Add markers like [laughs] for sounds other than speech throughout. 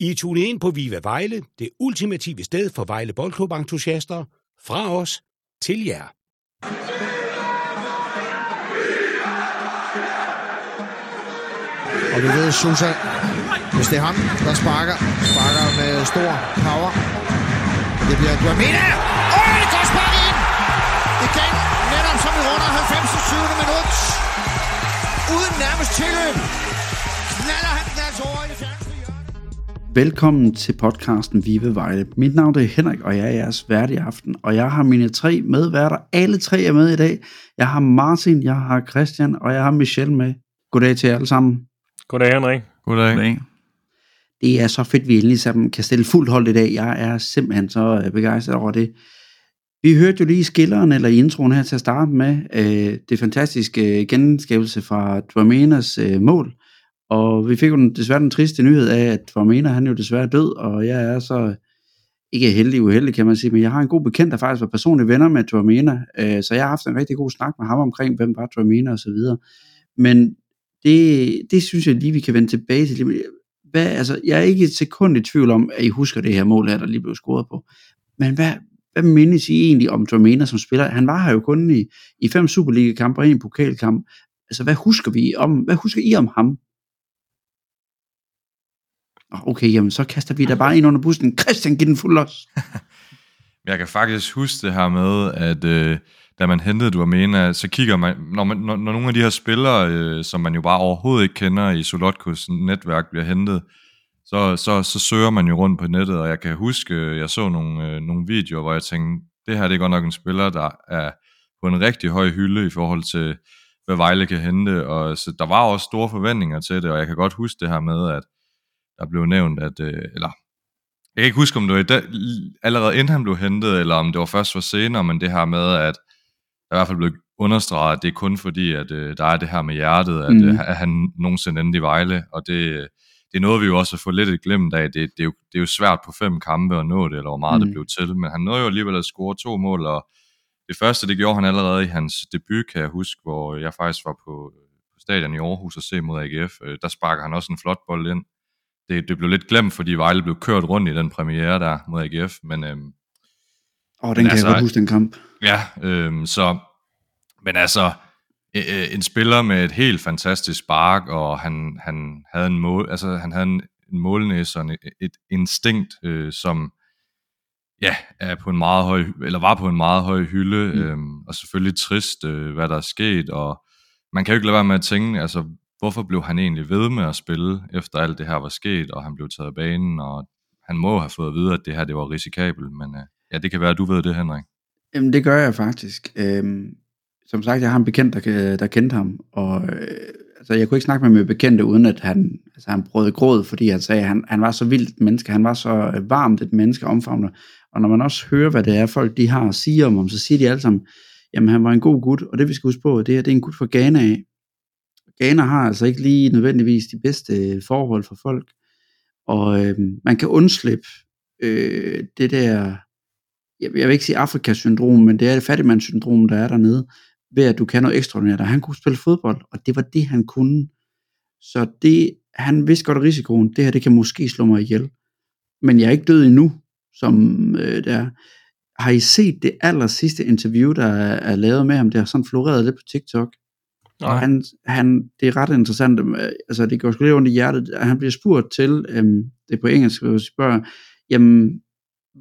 I er tunet ind på Viva Vejle, det ultimative sted for Vejle Boldklub-entusiaster. Fra os til jer. Og vi ved, Susa, hvis det er ham, der sparker, sparker med stor power. Det bliver Dramina. Åh, det går spark ind! Igen, netop som vi runder 90. 20. minut. Uden nærmest tilløb. Knaller han Velkommen til podcasten Vive Vejle. Mit navn er Henrik, og jeg er jeres vært i aften. Og jeg har mine tre medværter. Alle tre er med i dag. Jeg har Martin, jeg har Christian, og jeg har Michelle med. Goddag til jer alle sammen. Goddag, Henrik. Goddag. Goddag. Det er så fedt, vi endelig sammen kan stille fuldt hold i dag. Jeg er simpelthen så øh, begejstret over det. Vi hørte jo lige i skilleren, eller i introen her til at starte med, øh, det fantastiske øh, genskabelse fra Dwamenas øh, mål. Og vi fik jo den, desværre den triste nyhed af, at Formena han er jo desværre død, og jeg er så ikke heldig uheldig, kan man sige, men jeg har en god bekendt, der faktisk var personlige venner med Dwamena, øh, så jeg har haft en rigtig god snak med ham omkring, hvem var Dwamena og så videre. Men det, det synes jeg lige, vi kan vende tilbage til. Hvad, altså, jeg er ikke et sekund i tvivl om, at I husker det her mål her, der lige blev scoret på. Men hvad, hvad mindes I egentlig om Dramena som spiller? Han var her jo kun i, i fem Superliga-kampe og en pokalkamp. Altså, hvad husker vi om, hvad husker I om ham? Okay, jamen så kaster vi dig bare ind under bussen. Christian, giv den fuld os. [laughs] Jeg kan faktisk huske det her med, at øh, da man hentede Duamena, så kigger man, når, man, når, når nogle af de her spillere, øh, som man jo bare overhovedet ikke kender i Solotkos netværk, bliver hentet, så, så, så søger man jo rundt på nettet, og jeg kan huske, øh, jeg så nogle, øh, nogle videoer, hvor jeg tænkte, det her det er godt nok en spiller, der er på en rigtig høj hylde i forhold til, hvad Vejle kan hente, og så der var også store forventninger til det, og jeg kan godt huske det her med, at der blev nævnt, at, øh, eller jeg kan ikke huske, om det var i dag, allerede inden han blev hentet, eller om det var først for senere, men det her med, at der i hvert fald blev understreget, at det er kun fordi, at øh, der er det her med hjertet, at, mm. at han nogensinde endte i Vejle, og det, det er noget, vi jo også får lidt et glemt af. Det, det, er jo, det er jo svært på fem kampe at nå det, eller hvor meget mm. det blev til, men han nåede jo alligevel at score to mål, og det første, det gjorde han allerede i hans debut, kan jeg huske, hvor jeg faktisk var på, på stadion i Aarhus og se mod AGF. Øh, der sparker han også en flot bold ind. Det, det blev lidt glemt, fordi Vejle blev kørt rundt i den premiere der mod AGF, men... Øhm, Åh, oh, den kan altså, jeg godt huske, den kamp. Ja, øhm, så... Men altså, øh, en spiller med et helt fantastisk spark, og han, han havde en mål, altså han havde en, en målnæse og et, et instinkt, øh, som ja, er på en meget høj, eller var på en meget høj hylde, mm. øhm, og selvfølgelig trist, øh, hvad der er sket, og man kan jo ikke lade være med at tænke, altså, hvorfor blev han egentlig ved med at spille, efter alt det her var sket, og han blev taget af banen, og han må have fået at vide, at det her det var risikabelt, men øh, ja, det kan være, at du ved det, Henrik. Jamen, det gør jeg faktisk. Øhm, som sagt, jeg har en bekendt, der, øh, der kendte ham, og øh, altså, jeg kunne ikke snakke med min bekendte, uden at han, altså, han brød gråd, fordi han sagde, at han, han var så vildt et menneske, han var så øh, varmt et menneske omfavnet, og når man også hører, hvad det er, folk de har at sige om ham, så siger de alle sammen, jamen han var en god gut, og det vi skal huske på, det er, det er en gut fra Ghana af. Ghana har altså ikke lige nødvendigvis de bedste øh, forhold for folk, og øh, man kan undslippe øh, det der, jeg, jeg vil ikke sige Afrikasyndrom, men det er det fattigmandssyndrom, der er dernede, ved at du kan noget ekstraordinært, og han kunne spille fodbold, og det var det, han kunne. Så det, han vidste godt risikoen, det her, det kan måske slå mig ihjel. Men jeg er ikke død endnu, som øh, der Har I set det aller sidste interview, der er, er lavet med ham? Det har sådan floreret lidt på TikTok. Nej. Han, han, det er ret interessant, øh, altså det går sgu lidt ondt i hjertet, han bliver spurgt til, øhm, det er på engelsk, og spørger, jamen,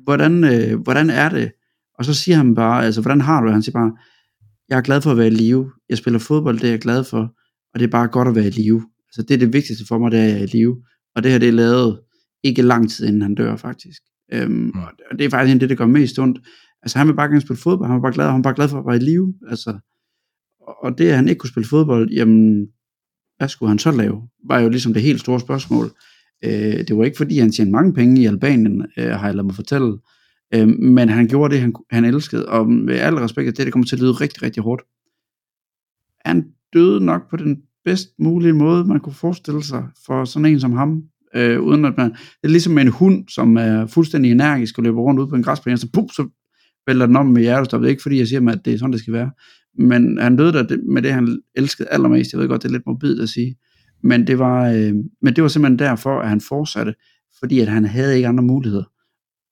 hvordan, øh, hvordan er det? Og så siger han bare, altså, hvordan har du det? Han siger bare, jeg er glad for at være i live. Jeg spiller fodbold, det er jeg glad for, og det er bare godt at være i live. Altså, det er det vigtigste for mig, det er, at jeg er i live. Og det her, det er lavet ikke lang tid, inden han dør, faktisk. Øhm, mm. Og det er faktisk det, der gør mest ondt. Altså, han vil bare gerne spille fodbold, han var bare glad, han var bare glad for at være i live. Altså, og det, at han ikke kunne spille fodbold, jamen, hvad skulle han så lave? Var jo ligesom det helt store spørgsmål. Øh, det var ikke fordi, han tjente mange penge i Albanien, øh, har jeg ladet mig fortælle. Øh, men han gjorde det, han, han elskede, og med al respekt, det, det kommer til at lyde rigtig, rigtig hårdt. Han døde nok på den bedst mulige måde, man kunne forestille sig for sådan en som ham, øh, uden at man, det er ligesom en hund, som er fuldstændig energisk og løber rundt ud på en græsplæne, så pup, så vælter den om med hjertestop. Det er ikke fordi, jeg siger mig, at det er sådan, det skal være. Men han døde der med det, han elskede allermest. Jeg ved godt, det er lidt morbidt at sige. Men det var, øh, men det var simpelthen derfor, at han fortsatte. fordi at han havde ikke andre muligheder.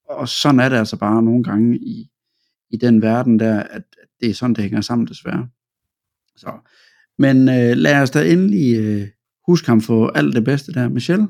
Og sådan er det altså bare nogle gange i, i den verden der, at det er sådan, det hænger sammen desværre. Så. Men øh, lad os da endelig øh, huske ham for alt det bedste der. Michelle?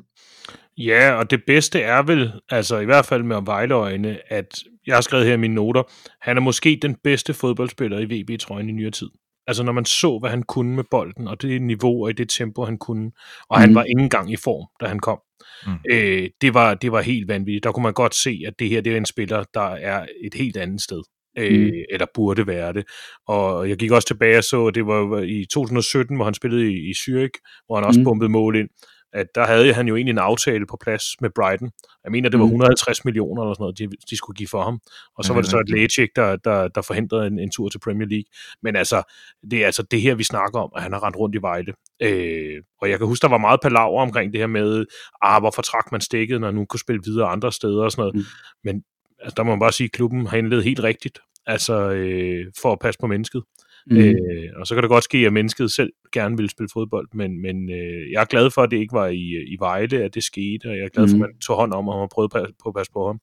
Ja, og det bedste er vel, altså i hvert fald med Vejleøjne, at jeg har skrevet her i mine noter, han er måske den bedste fodboldspiller i VB-trøjen i nyere tid. Altså når man så, hvad han kunne med bolden, og det niveau og i det tempo, han kunne, og mm. han var ingen gang i form, da han kom. Mm. Øh, det, var, det var helt vanvittigt. Der kunne man godt se, at det her det er en spiller, der er et helt andet sted. Øh, mm. eller burde være det. Og jeg gik også tilbage og så, at det var i 2017, hvor han spillede i, i Zürich, hvor han også mm. bombede mål ind at der havde han jo egentlig en aftale på plads med Brighton. Jeg mener, det var 150 mm. millioner eller sådan noget, de, de skulle give for ham. Og så var det så et lægecheck, der, der, der forhindrede en, en tur til Premier League. Men altså det er altså det her, vi snakker om, at han har rendt rundt i Vejle. Øh, og jeg kan huske, der var meget palaver omkring det her med, ah, hvorfor trak man stikket, når nu kunne spille videre andre steder og sådan noget. Mm. Men altså, der må man bare sige, at klubben har indledt helt rigtigt, altså øh, for at passe på mennesket. Mm. Øh, og så kan det godt ske, at mennesket selv gerne vil spille fodbold, men, men øh, jeg er glad for, at det ikke var i, i Vejle, at det skete, og jeg er glad for, at mm. man tog hånd om ham og prøvede på at passe på ham.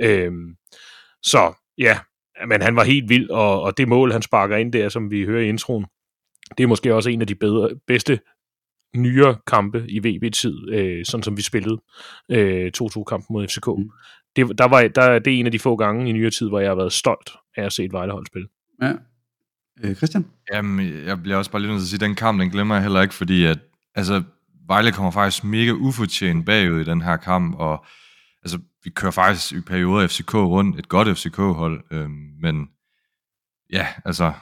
Øh, så ja, men han var helt vild, og, og det mål, han sparker ind der, som vi hører i introen, det er måske også en af de bedre, bedste nyere kampe i VB-tid, øh, sådan som vi spillede øh, 2-2-kampen mod FCK. Mm. Det, der var, der, det er en af de få gange i nyere tid, hvor jeg har været stolt af at se et Vejlehold spille. Ja, Øh, Christian? Jamen, jeg bliver også bare lidt nødt til at sige, at den kamp, den glemmer jeg heller ikke, fordi at, altså, Vejle kommer faktisk mega ufortjent bagud i den her kamp, og altså, vi kører faktisk i perioder FCK rundt, et godt FCK-hold, øh, men ja, altså,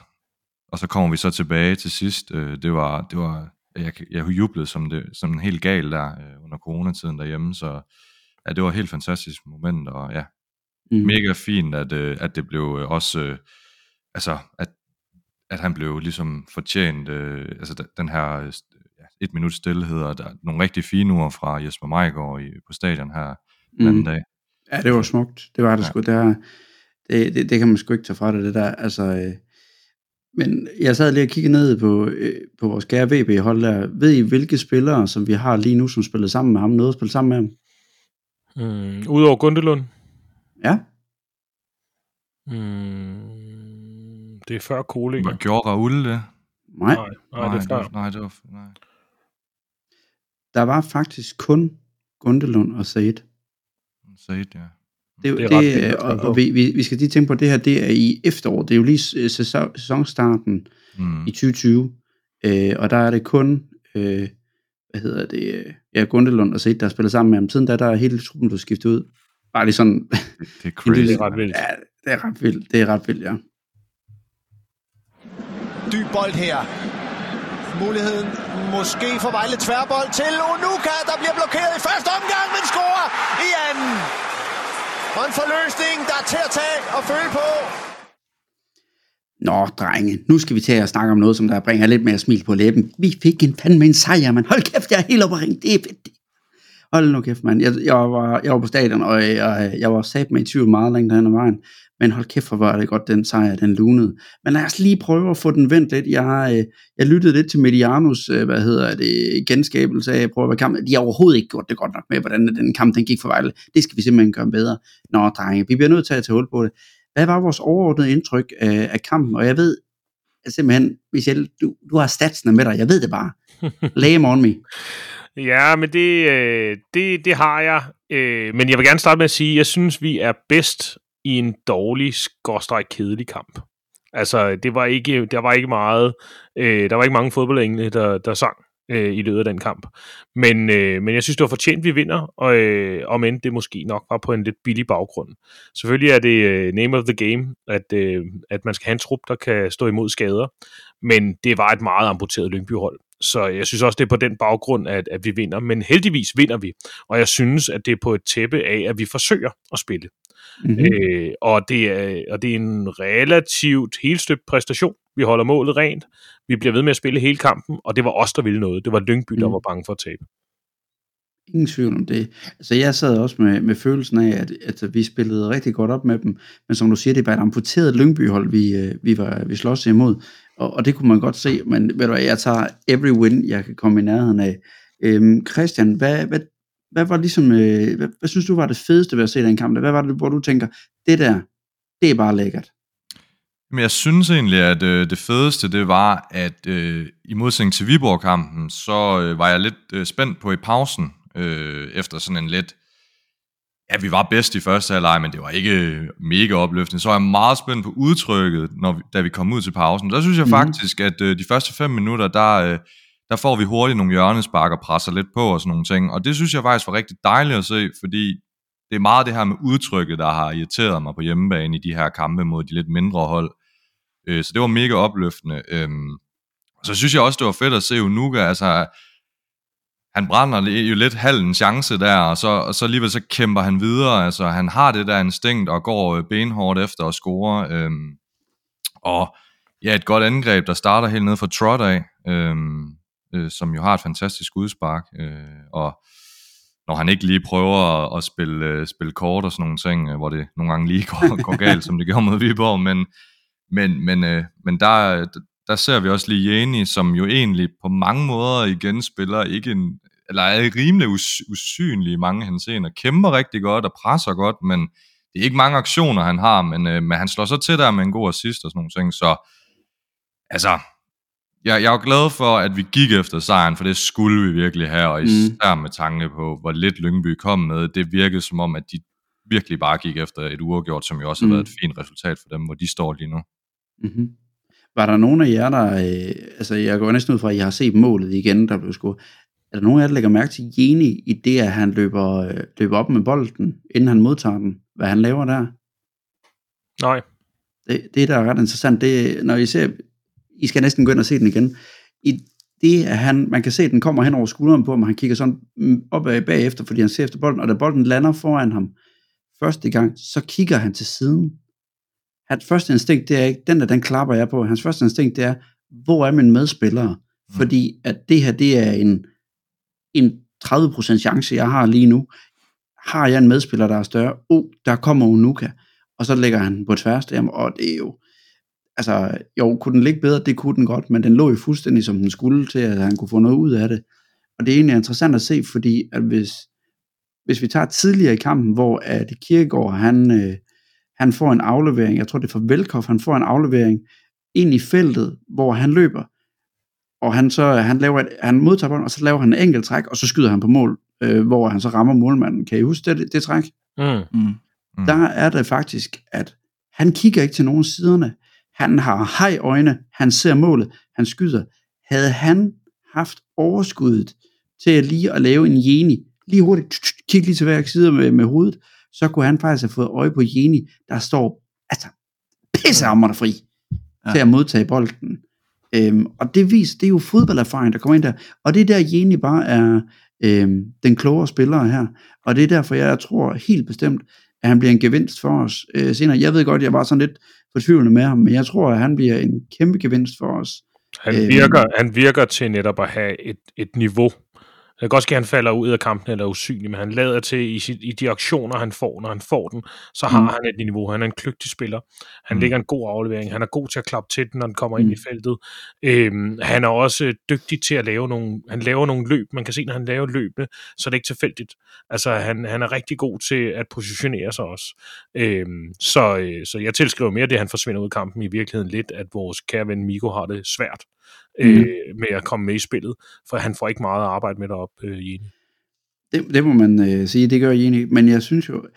og så kommer vi så tilbage til sidst. Øh, det var, det var jeg, jeg jublede som, det, som en helt gal der øh, under coronatiden derhjemme, så ja, det var et helt fantastisk moment, og ja, mm. mega fint, at, øh, at det blev øh, også, øh, altså, at at han blev ligesom fortjent, øh, altså den her øh, ja, et minut stillhed, og der er nogle rigtig fine ord fra Jesper Majgaard i, på stadion her den anden mm. dag. Ja, det var smukt. Det var det ja. sgu. Det, er, det, det, det kan man sgu ikke tage fra det, det der. Altså, øh, men jeg sad lige og kiggede ned på, øh, på vores kære VB-hold der. Ved I, hvilke spillere, som vi har lige nu, som spiller sammen med ham, noget at spille sammen med ham? Mm, Udover Gundelund? Ja. Mm, det er før Koling. Hvad gjorde Raul det? Nej. Nej, nej, det er før. Nej, det var, nej. Der var faktisk kun Gundelund og Said. Said, ja. Det, det, er det ret, og, og vi, vi, vi skal lige tænke på, at det her det er i efteråret. Det er jo lige sæson, sæsonstarten mm. i 2020. Øh, og der er det kun, øh, hvad hedder det, ja, Gundelund og Said, der spiller sammen med ham. Siden da, der er hele truppen blevet skiftet ud. Bare lige sådan... Det er [laughs] crazy. det er ret vildt. Ja, det er ret vildt. Det er ret vildt, ja dyb bold her. Muligheden måske for Vejle tværbold til Onuka, der bliver blokeret i første omgang, men scorer i anden. Og en forløsning, der er til at tage og føle på. Nå, drenge, nu skal vi til at snakke om noget, som der bringer lidt mere smil på læben. Vi fik en fandme en sejr, man. Hold kæft, jeg er helt oppe Det er fedt. Hold nu kæft, mand. Jeg, jeg, var, jeg var på stadion, og jeg, jeg var sat med i tvivl meget længe derhen ad vejen. Men hold kæft, hvor var det godt, den sejr, den lunede. Men lad os lige prøve at få den vendt lidt. Jeg, øh, jeg lyttede lidt til Medianus, øh, hvad hedder det, genskabelse af, prøve at kamp. De har overhovedet ikke gjort det godt nok med, hvordan den kamp den gik for Vejle. Det skal vi simpelthen gøre bedre. Nå, drenge, vi bliver nødt til at tage hul på det. Hvad var vores overordnede indtryk af, af kampen? Og jeg ved at simpelthen, Michelle, du, du har statsene med dig. Jeg ved det bare. Lay them on me. Ja, men det, øh, det, det har jeg. Men jeg vil gerne starte med at sige, at jeg synes, vi er bedst i en dårlig, skorstræk kedelig kamp. Altså, det var ikke, der var ikke meget, øh, der var ikke mange fodboldengle, der, der sang øh, i løbet af den kamp. Men, øh, men jeg synes, det var fortjent, vi vinder, og øh, om end det måske nok var på en lidt billig baggrund. Selvfølgelig er det øh, name of the game, at, øh, at man skal have en trup, der kan stå imod skader, men det var et meget amputeret Lyngby-hold. Så jeg synes også, det er på den baggrund, at, at vi vinder. Men heldigvis vinder vi. Og jeg synes, at det er på et tæppe af, at vi forsøger at spille. Mm-hmm. Øh, og, det er, og det er en relativt helstøbt præstation. Vi holder målet rent. Vi bliver ved med at spille hele kampen, og det var os, der ville noget. Det var Lyngby, mm. der var bange for at tabe. Ingen tvivl om det. Altså jeg sad også med, med følelsen af, at, at vi spillede rigtig godt op med dem, men som du siger, det var et amputeret Lyngby-hold, vi, øh, vi, var, vi slås imod, og, og det kunne man godt se, men ved du hvad, jeg tager every win, jeg kan komme i nærheden af. Øhm, Christian, hvad, hvad, hvad var ligesom, øh, hvad, hvad synes du var det fedeste ved at se den kamp? Hvad var det, hvor du tænker, det der, det er bare lækkert? Men jeg synes egentlig, at øh, det fedeste, det var, at øh, i modsætning til Viborg-kampen, så øh, var jeg lidt øh, spændt på i pausen, øh, efter sådan en lidt, ja, vi var bedst i første halvleg, men det var ikke mega opløftende. Så var jeg meget spændt på udtrykket, når vi, da vi kom ud til pausen. Der synes jeg mm. faktisk, at øh, de første fem minutter, der, øh, der får vi hurtigt nogle hjørnespark og presser lidt på og sådan nogle ting. Og det synes jeg faktisk var rigtig dejligt at se, fordi det er meget det her med udtrykket, der har irriteret mig på hjemmebane i de her kampe mod de lidt mindre hold. Øh, så det var mega opløftende. Øh, så synes jeg også, det var fedt at se Unuka, altså han brænder jo lidt halv en chance der, og så, og så alligevel så kæmper han videre, altså han har det der instinkt og går øh, benhårdt efter at score, øhm, og ja, et godt angreb, der starter helt ned fra Trot af, øhm, øh, som jo har et fantastisk udspark, øh, og når han ikke lige prøver at, at spille, øh, spille kort og sådan nogle ting, øh, hvor det nogle gange lige går, [laughs] går galt, som det gjorde mod Viborg, men, men, men, øh, men der, der ser vi også lige Jeni, som jo egentlig på mange måder igen spiller ikke en, eller er rimelig us, usynlig i mange henseender, kæmper rigtig godt og presser godt, men det er ikke mange aktioner, han har, men, øh, men han slår så til der med en god assist og sådan nogle ting, så altså, jeg, jeg er glad for, at vi gik efter sejren, for det skulle vi virkelig have, og især mm. med tanke på, hvor lidt Lyngby kom med, det virkede som om, at de virkelig bare gik efter et uafgjort, som jo også har mm. været et fint resultat for dem, hvor de står lige nu. Mm-hmm. Var der nogen af jer, der... Øh, altså, jeg går næsten ud fra, at I har set målet igen, der blev scoret. Er der nogen af jer, der lægger mærke til Jeni i det, at han løber, øh, løber op med bolden, inden han modtager den? Hvad han laver der? Nej. Det, det der er ret interessant, det når I ser... I skal næsten gå ind og se den igen. I det, at han, man kan se, at den kommer hen over skulderen på ham, og han kigger sådan op ad bagefter, fordi han ser efter bolden, og da bolden lander foran ham første gang, så kigger han til siden. Hans første instinkt, det er ikke, den der, den klapper jeg på. Hans første instinkt, det er, hvor er mine medspillere? Mm. Fordi at det her, det er en, en 30% chance, jeg har lige nu. Har jeg en medspiller, der er større? Oh, der kommer Unuka. Og så lægger han på tværs der, og det er jo, altså, jo, kunne den ligge bedre? Det kunne den godt, men den lå jo fuldstændig, som den skulle, til at han kunne få noget ud af det. Og det er egentlig interessant at se, fordi at hvis, hvis vi tager tidligere i kampen, hvor at Kirkegaard, han, øh, han får en aflevering, jeg tror det er for Velkov, han får en aflevering ind i feltet, hvor han løber, og han så han laver et, han modtager bolden, og så laver han en enkelt træk, og så skyder han på mål, øh, hvor han så rammer målmanden. Kan I huske det, det, det træk? Mm. Mm. mm. Der er det faktisk, at han kigger ikke til nogen siderne. Han har hej øjne, han ser målet, han skyder. Havde han haft overskuddet til at lige at lave en jeni, lige hurtigt, kigge lige til hver side med, med hovedet, så kunne han faktisk have fået øje på Jeni, der står altså pissehammerende fri ja. til at modtage bolden. Øhm, og det viser, det er jo fodbolderfaring, der kommer ind der. Og det er der, Jeni bare er øhm, den klogere spiller her. Og det er derfor, jeg tror helt bestemt, at han bliver en gevinst for os øh, senere. Jeg ved godt, jeg var sådan lidt fortvivlende med ham, men jeg tror, at han bliver en kæmpe gevinst for os. Han virker, øhm, han virker til netop at have et, et niveau, det kan godt ske, at han falder ud af kampen eller er usynlig, men han lader til i, sit, i de aktioner, han får, når han får den, så har mm. han et niveau. Han er en kløgtig spiller. Han mm. lægger en god aflevering. Han er god til at klappe til den, når den kommer mm. ind i feltet. Øhm, han er også dygtig til at lave nogle, han laver nogle løb. Man kan se, når han laver løbene, så er det ikke tilfældigt. Altså, han, han er rigtig god til at positionere sig også. Øhm, så, øh, så jeg tilskriver mere det, han forsvinder ud af kampen i virkeligheden lidt, at vores kære ven Miko har det svært mm. øh, med at komme med i spillet, for han får ikke meget at arbejde med derop, øh, Jeni. Det, det må man øh, sige, det gør Jeni, men jeg synes jo,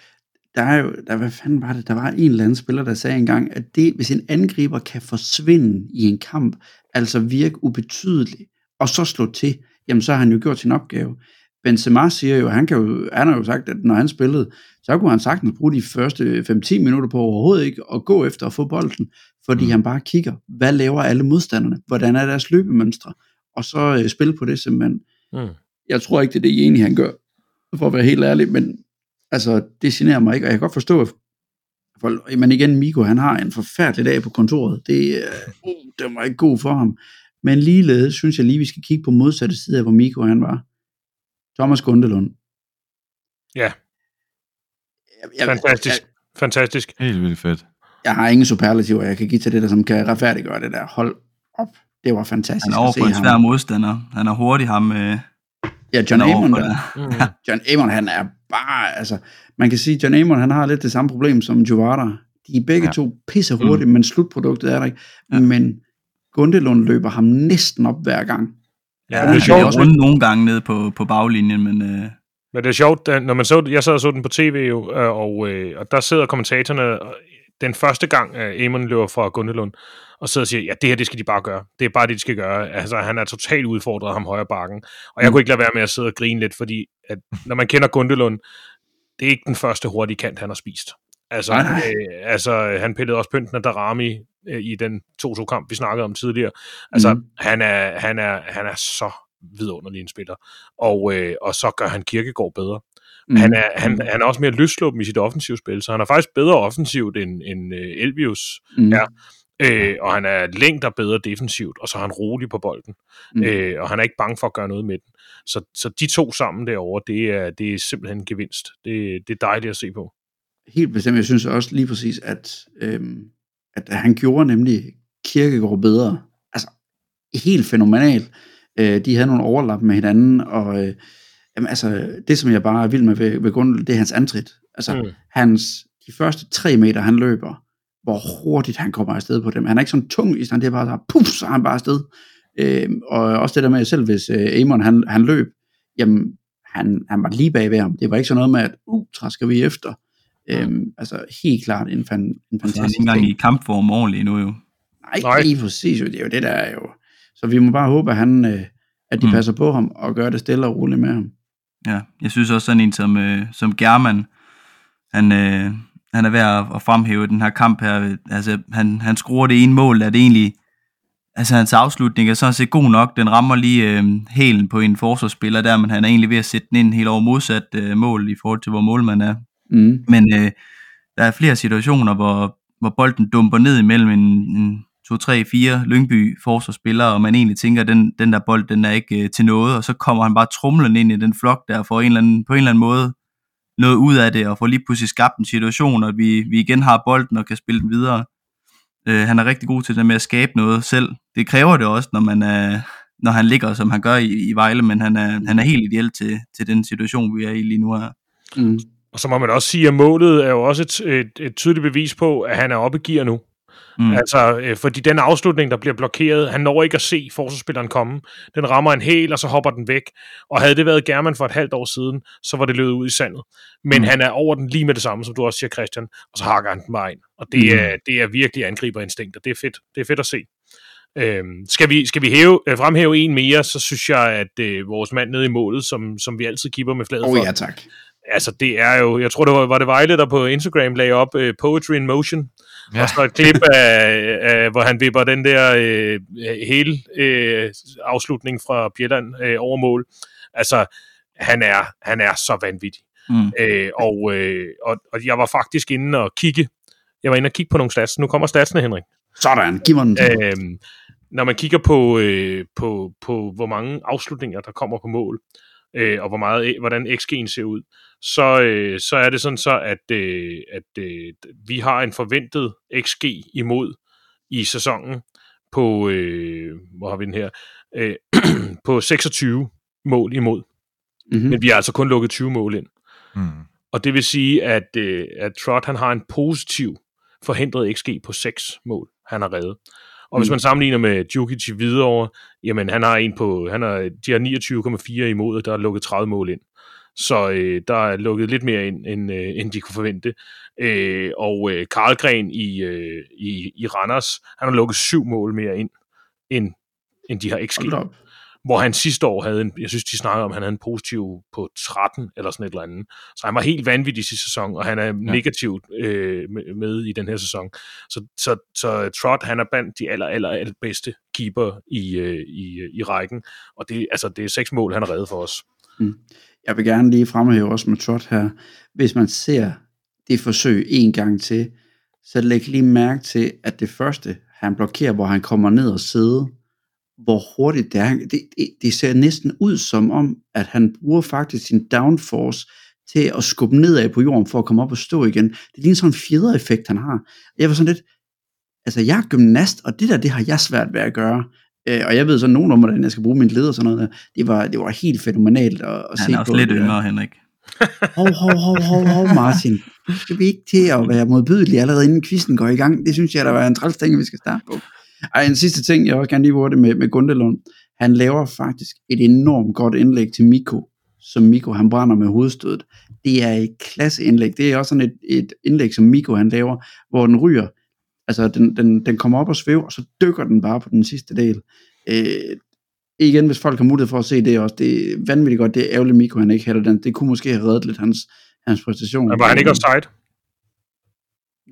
der er jo, der, hvad fanden var det, der var en eller anden spiller, der sagde engang, at det, hvis en angriber kan forsvinde i en kamp, altså virke ubetydeligt, og så slå til, jamen så har han jo gjort sin opgave. Benzema siger jo, han, kan jo, han har jo sagt, at når han spillede, så kunne han sagtens bruge de første 5-10 minutter på overhovedet ikke at gå efter at få bolden, fordi mm. han bare kigger, hvad laver alle modstanderne, hvordan er deres løbemønstre, og så øh, spille på det simpelthen. Mm. Jeg tror ikke, det er det enige, han gør, for at være helt ærlig, men altså, det generer mig ikke, og jeg kan godt forstå, for, men igen, Miko, han har en forfærdelig dag på kontoret, det, uh, det var ikke god for ham, men ligeledes synes jeg lige, vi skal kigge på modsatte side af, hvor Miko han var. Thomas Gundelund. Ja. Jeg, jeg, Fantastisk. Jeg, Fantastisk. Helt vildt fedt. Jeg har ingen superlativer, jeg kan give til det der, som kan retfærdiggøre det der. Hold op. Det var fantastisk Han er over for en svær modstander. Han er hurtig ham. Øh, Ja, John Amon. Mm. John Amon, han er bare, altså, man kan sige, John Amon, han har lidt det samme problem som Juvara. De er begge Ja. to pisse hurtige, mm. men slutproduktet er der ikke. Ja. Men Gundelund løber ham næsten op hver gang. Ja, det er sjovt. rundt nogle gange nede på, på baglinjen, men øh, Men det er sjovt, når man så, jeg sad og så den på tv jo, øh, og, øh, og der sidder kommentatorerne den første gang, at Amon løber fra Gundelund, og sidder og siger, ja, det her, det skal de bare gøre. Det er bare det, de skal gøre. Altså, han er totalt udfordret ham højre bakken. Og jeg Mm. kunne ikke lade være med at sidde og grine lidt, fordi at, når man kender Gundelund, det er ikke den første hurtige kant, han har spist. Altså, øh, altså han pillede også pynten af Darami øh, i den 2-2-kamp, vi snakkede om tidligere. Altså, mm. han, er, han, er, han er så vidunderlig en spiller. Og, øh, og så gør han Kirkegaard bedre. Mm. Han, er, han, han er også mere løsluppen i sit offensivspil, så han er faktisk bedre offensivt end, end øh, Elvius Mm. Ja. Øh, og han er længder bedre defensivt, og så er han rolig på bolden. Mm. Øh, og han er ikke bange for at gøre noget med den. Så, så de to sammen derovre, det er, det er simpelthen en gevinst. Det, det er dejligt at se på. Helt bestemt. Jeg synes også lige præcis, at, øhm, at han gjorde nemlig Kirkegaard bedre. Altså, helt fænomenalt. Øh, de havde nogle overlap med hinanden, og øh, jamen, altså, det, som jeg bare er vild med ved, ved Gundel, det er hans antrit. Altså, Mm. hans, de første tre meter, han løber, hvor hurtigt han kommer afsted på dem. Han er ikke sådan tung i stand, det er bare så, puff, så er han bare afsted. Øh, og også det der med, at selv hvis øh, Amon, han, han løb, jamen, han, han var lige bag ved ham. Det var ikke sådan noget med, at, uh, træsker vi efter. Øhm, altså helt klart en, fan, en så er han fantastisk ikke engang ting. i kampform ordentligt endnu jo. Nej, Nej. lige præcis. jo. Det er jo det, der er jo. Så vi må bare håbe, at, han, øh, at de Mm. mm. passer på ham og gør det stille og roligt med ham. Ja, jeg synes også sådan en som, øh, som German, han, øh, han er ved at, at fremhæve den her kamp her. Altså, han, han skruer det ene mål, der det egentlig, altså hans afslutning er sådan set god nok. Den rammer lige øh, hælen på en forsvarsspiller der, men han er egentlig ved at sætte den ind helt over modsat øh, mål i forhold til, hvor målmand er. Mm. Men øh, der er flere situationer, hvor, hvor bolden dumper ned imellem en, en 2, 3, 4 Lyngby forsvarsspillere, og man egentlig tænker, at den, den der bold, den er ikke øh, til noget, og så kommer han bare trumlende ind i den flok der, for en eller anden, på en eller anden måde noget ud af det, og får lige pludselig skabt en situation, at vi, vi igen har bolden og kan spille den videre. Øh, han er rigtig god til det med at skabe noget selv. Det kræver det også, når, man er, når han ligger, som han gør i, i Vejle, men han er, han er helt ideel til, til den situation, vi er i lige nu her. Mm. Og så må man også sige, at målet er jo også et, et, et tydeligt bevis på, at han er oppe i gear nu. Mm. Altså, øh, fordi den afslutning, der bliver blokeret, han når ikke at se forsvarsspilleren komme. Den rammer en hæl, og så hopper den væk. Og havde det været German for et halvt år siden, så var det løbet ud i sandet. Men Mm. han er over den lige med det samme, som du også siger, Christian, og så hakker han den bare ind. Og det, Mm. er, det er virkelig angriberinstinkt, og det er fedt. Det er fedt at se. Øhm, skal vi, skal vi hæve, øh, fremhæve en mere, så synes jeg, at øh, vores mand nede i målet, som, som vi altid kipper med fladet Åh for, oh, ja, tak. Altså det er jo, jeg tror det var, var det Vejle, der på Instagram lagde op uh, Poetry in Motion, ja. Og så et klip af, af, hvor han vipper den der uh, hele uh, afslutning fra Bjelland uh, over mål. Altså, han er, han er så vanvittig. Mm. Uh, og, uh, og, og jeg var faktisk inde og kigge, jeg var inde og kigge på nogle stats. Nu kommer statsene, Henrik. Sådan, giv mig den. Øh, når man kigger på, øh, på, på, hvor mange afslutninger, der kommer på mål, øh, og hvor meget, hvordan XG'en ser ud, så, øh, så er det sådan så, at, øh, at øh, vi har en forventet XG imod i sæsonen på, øh, hvor har vi den her, øh, [clears throat] på 26 mål imod. mm-hmm. Men vi har altså kun lukket 20 mål ind. Mm. Og det vil sige, at, øh, at Trot han har en positiv forhindret XG på 6 mål, han har reddet. Og hvis Mm. man sammenligner med Djukic i Hvidovre, jamen han har en på, han har, de har 29,4 imod, der er lukket 30 mål ind. Så øh, der er lukket lidt mere ind, end, øh, end de kunne forvente. Øh, og øh, Karlgren i, øh, i, i Randers, han har lukket syv mål mere ind, end, end de har op. hvor han sidste år havde en, jeg synes, de snakkede om, han havde en positiv på 13 eller sådan et eller andet. Så han var helt vanvittig i sidste sæson, og han er ja. negativt øh, med, med i den her sæson. Så, så, så Trot, han er blandt de aller, aller, aller bedste keeper i, øh, i, i rækken, og det, altså, det er seks mål, han har reddet for os. Jeg vil gerne lige fremhæve også med Trot her. Hvis man ser det forsøg en gang til, så læg lige mærke til, at det første, han blokerer, hvor han kommer ned og sidder, hvor hurtigt det er. Det, det, det ser næsten ud som om, at han bruger faktisk sin downforce til at skubbe nedad på jorden for at komme op og stå igen. Det ligner sådan en fjedereffekt, han har. Jeg var sådan lidt, altså jeg er gymnast, og det der, det har jeg svært ved at gøre. Øh, og jeg ved så nogen om, hvordan jeg skal bruge min led og sådan noget. Der. Det var, det var helt fænomenalt at, at se Han er også på. lidt yngre, Henrik. [laughs] Hov, hov, hov, hov, hov, Martin. Skal vi ikke til at være modbydelige allerede inden quizzen går i gang? Det synes jeg, der var en træls ting, vi skal starte på. Ej, en sidste ting, jeg også gerne lige vil med, med Gundelund. Han laver faktisk et enormt godt indlæg til Miko, som Miko han brænder med hovedstødet. Det er et klasse indlæg. Det er også sådan et, et indlæg, som Miko han laver, hvor den ryger. Altså, den, den, den kommer op og svæver, og så dykker den bare på den sidste del. Øh, igen, hvis folk har mulighed for at se det også, det er vanvittigt godt, det er ærgerligt, Miko han ikke hælder den. Det kunne måske have reddet lidt hans, hans præstation. Men var han ikke offside?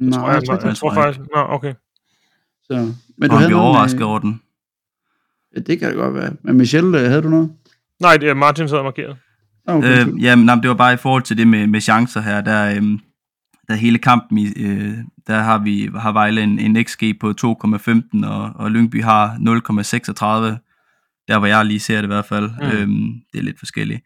Nej, Tror jeg, jeg jeg, han tror tror jeg faktisk... Nå, okay. Så. Men du og han havde blev overrasket med, over den. ja, det kan det godt være. Men Michelle, øh, havde du noget? Nej, det er Martin sad markeret. Okay, Øh, jamen, nej, men det var bare i forhold til det med, med chancer her, der, øhm, der hele kampen, i, øh, der har vi har Vejle en, en XG på 2,15, og, og Lyngby har 0,36, der hvor jeg lige ser det i hvert fald. Mm. Øhm, det er lidt forskelligt.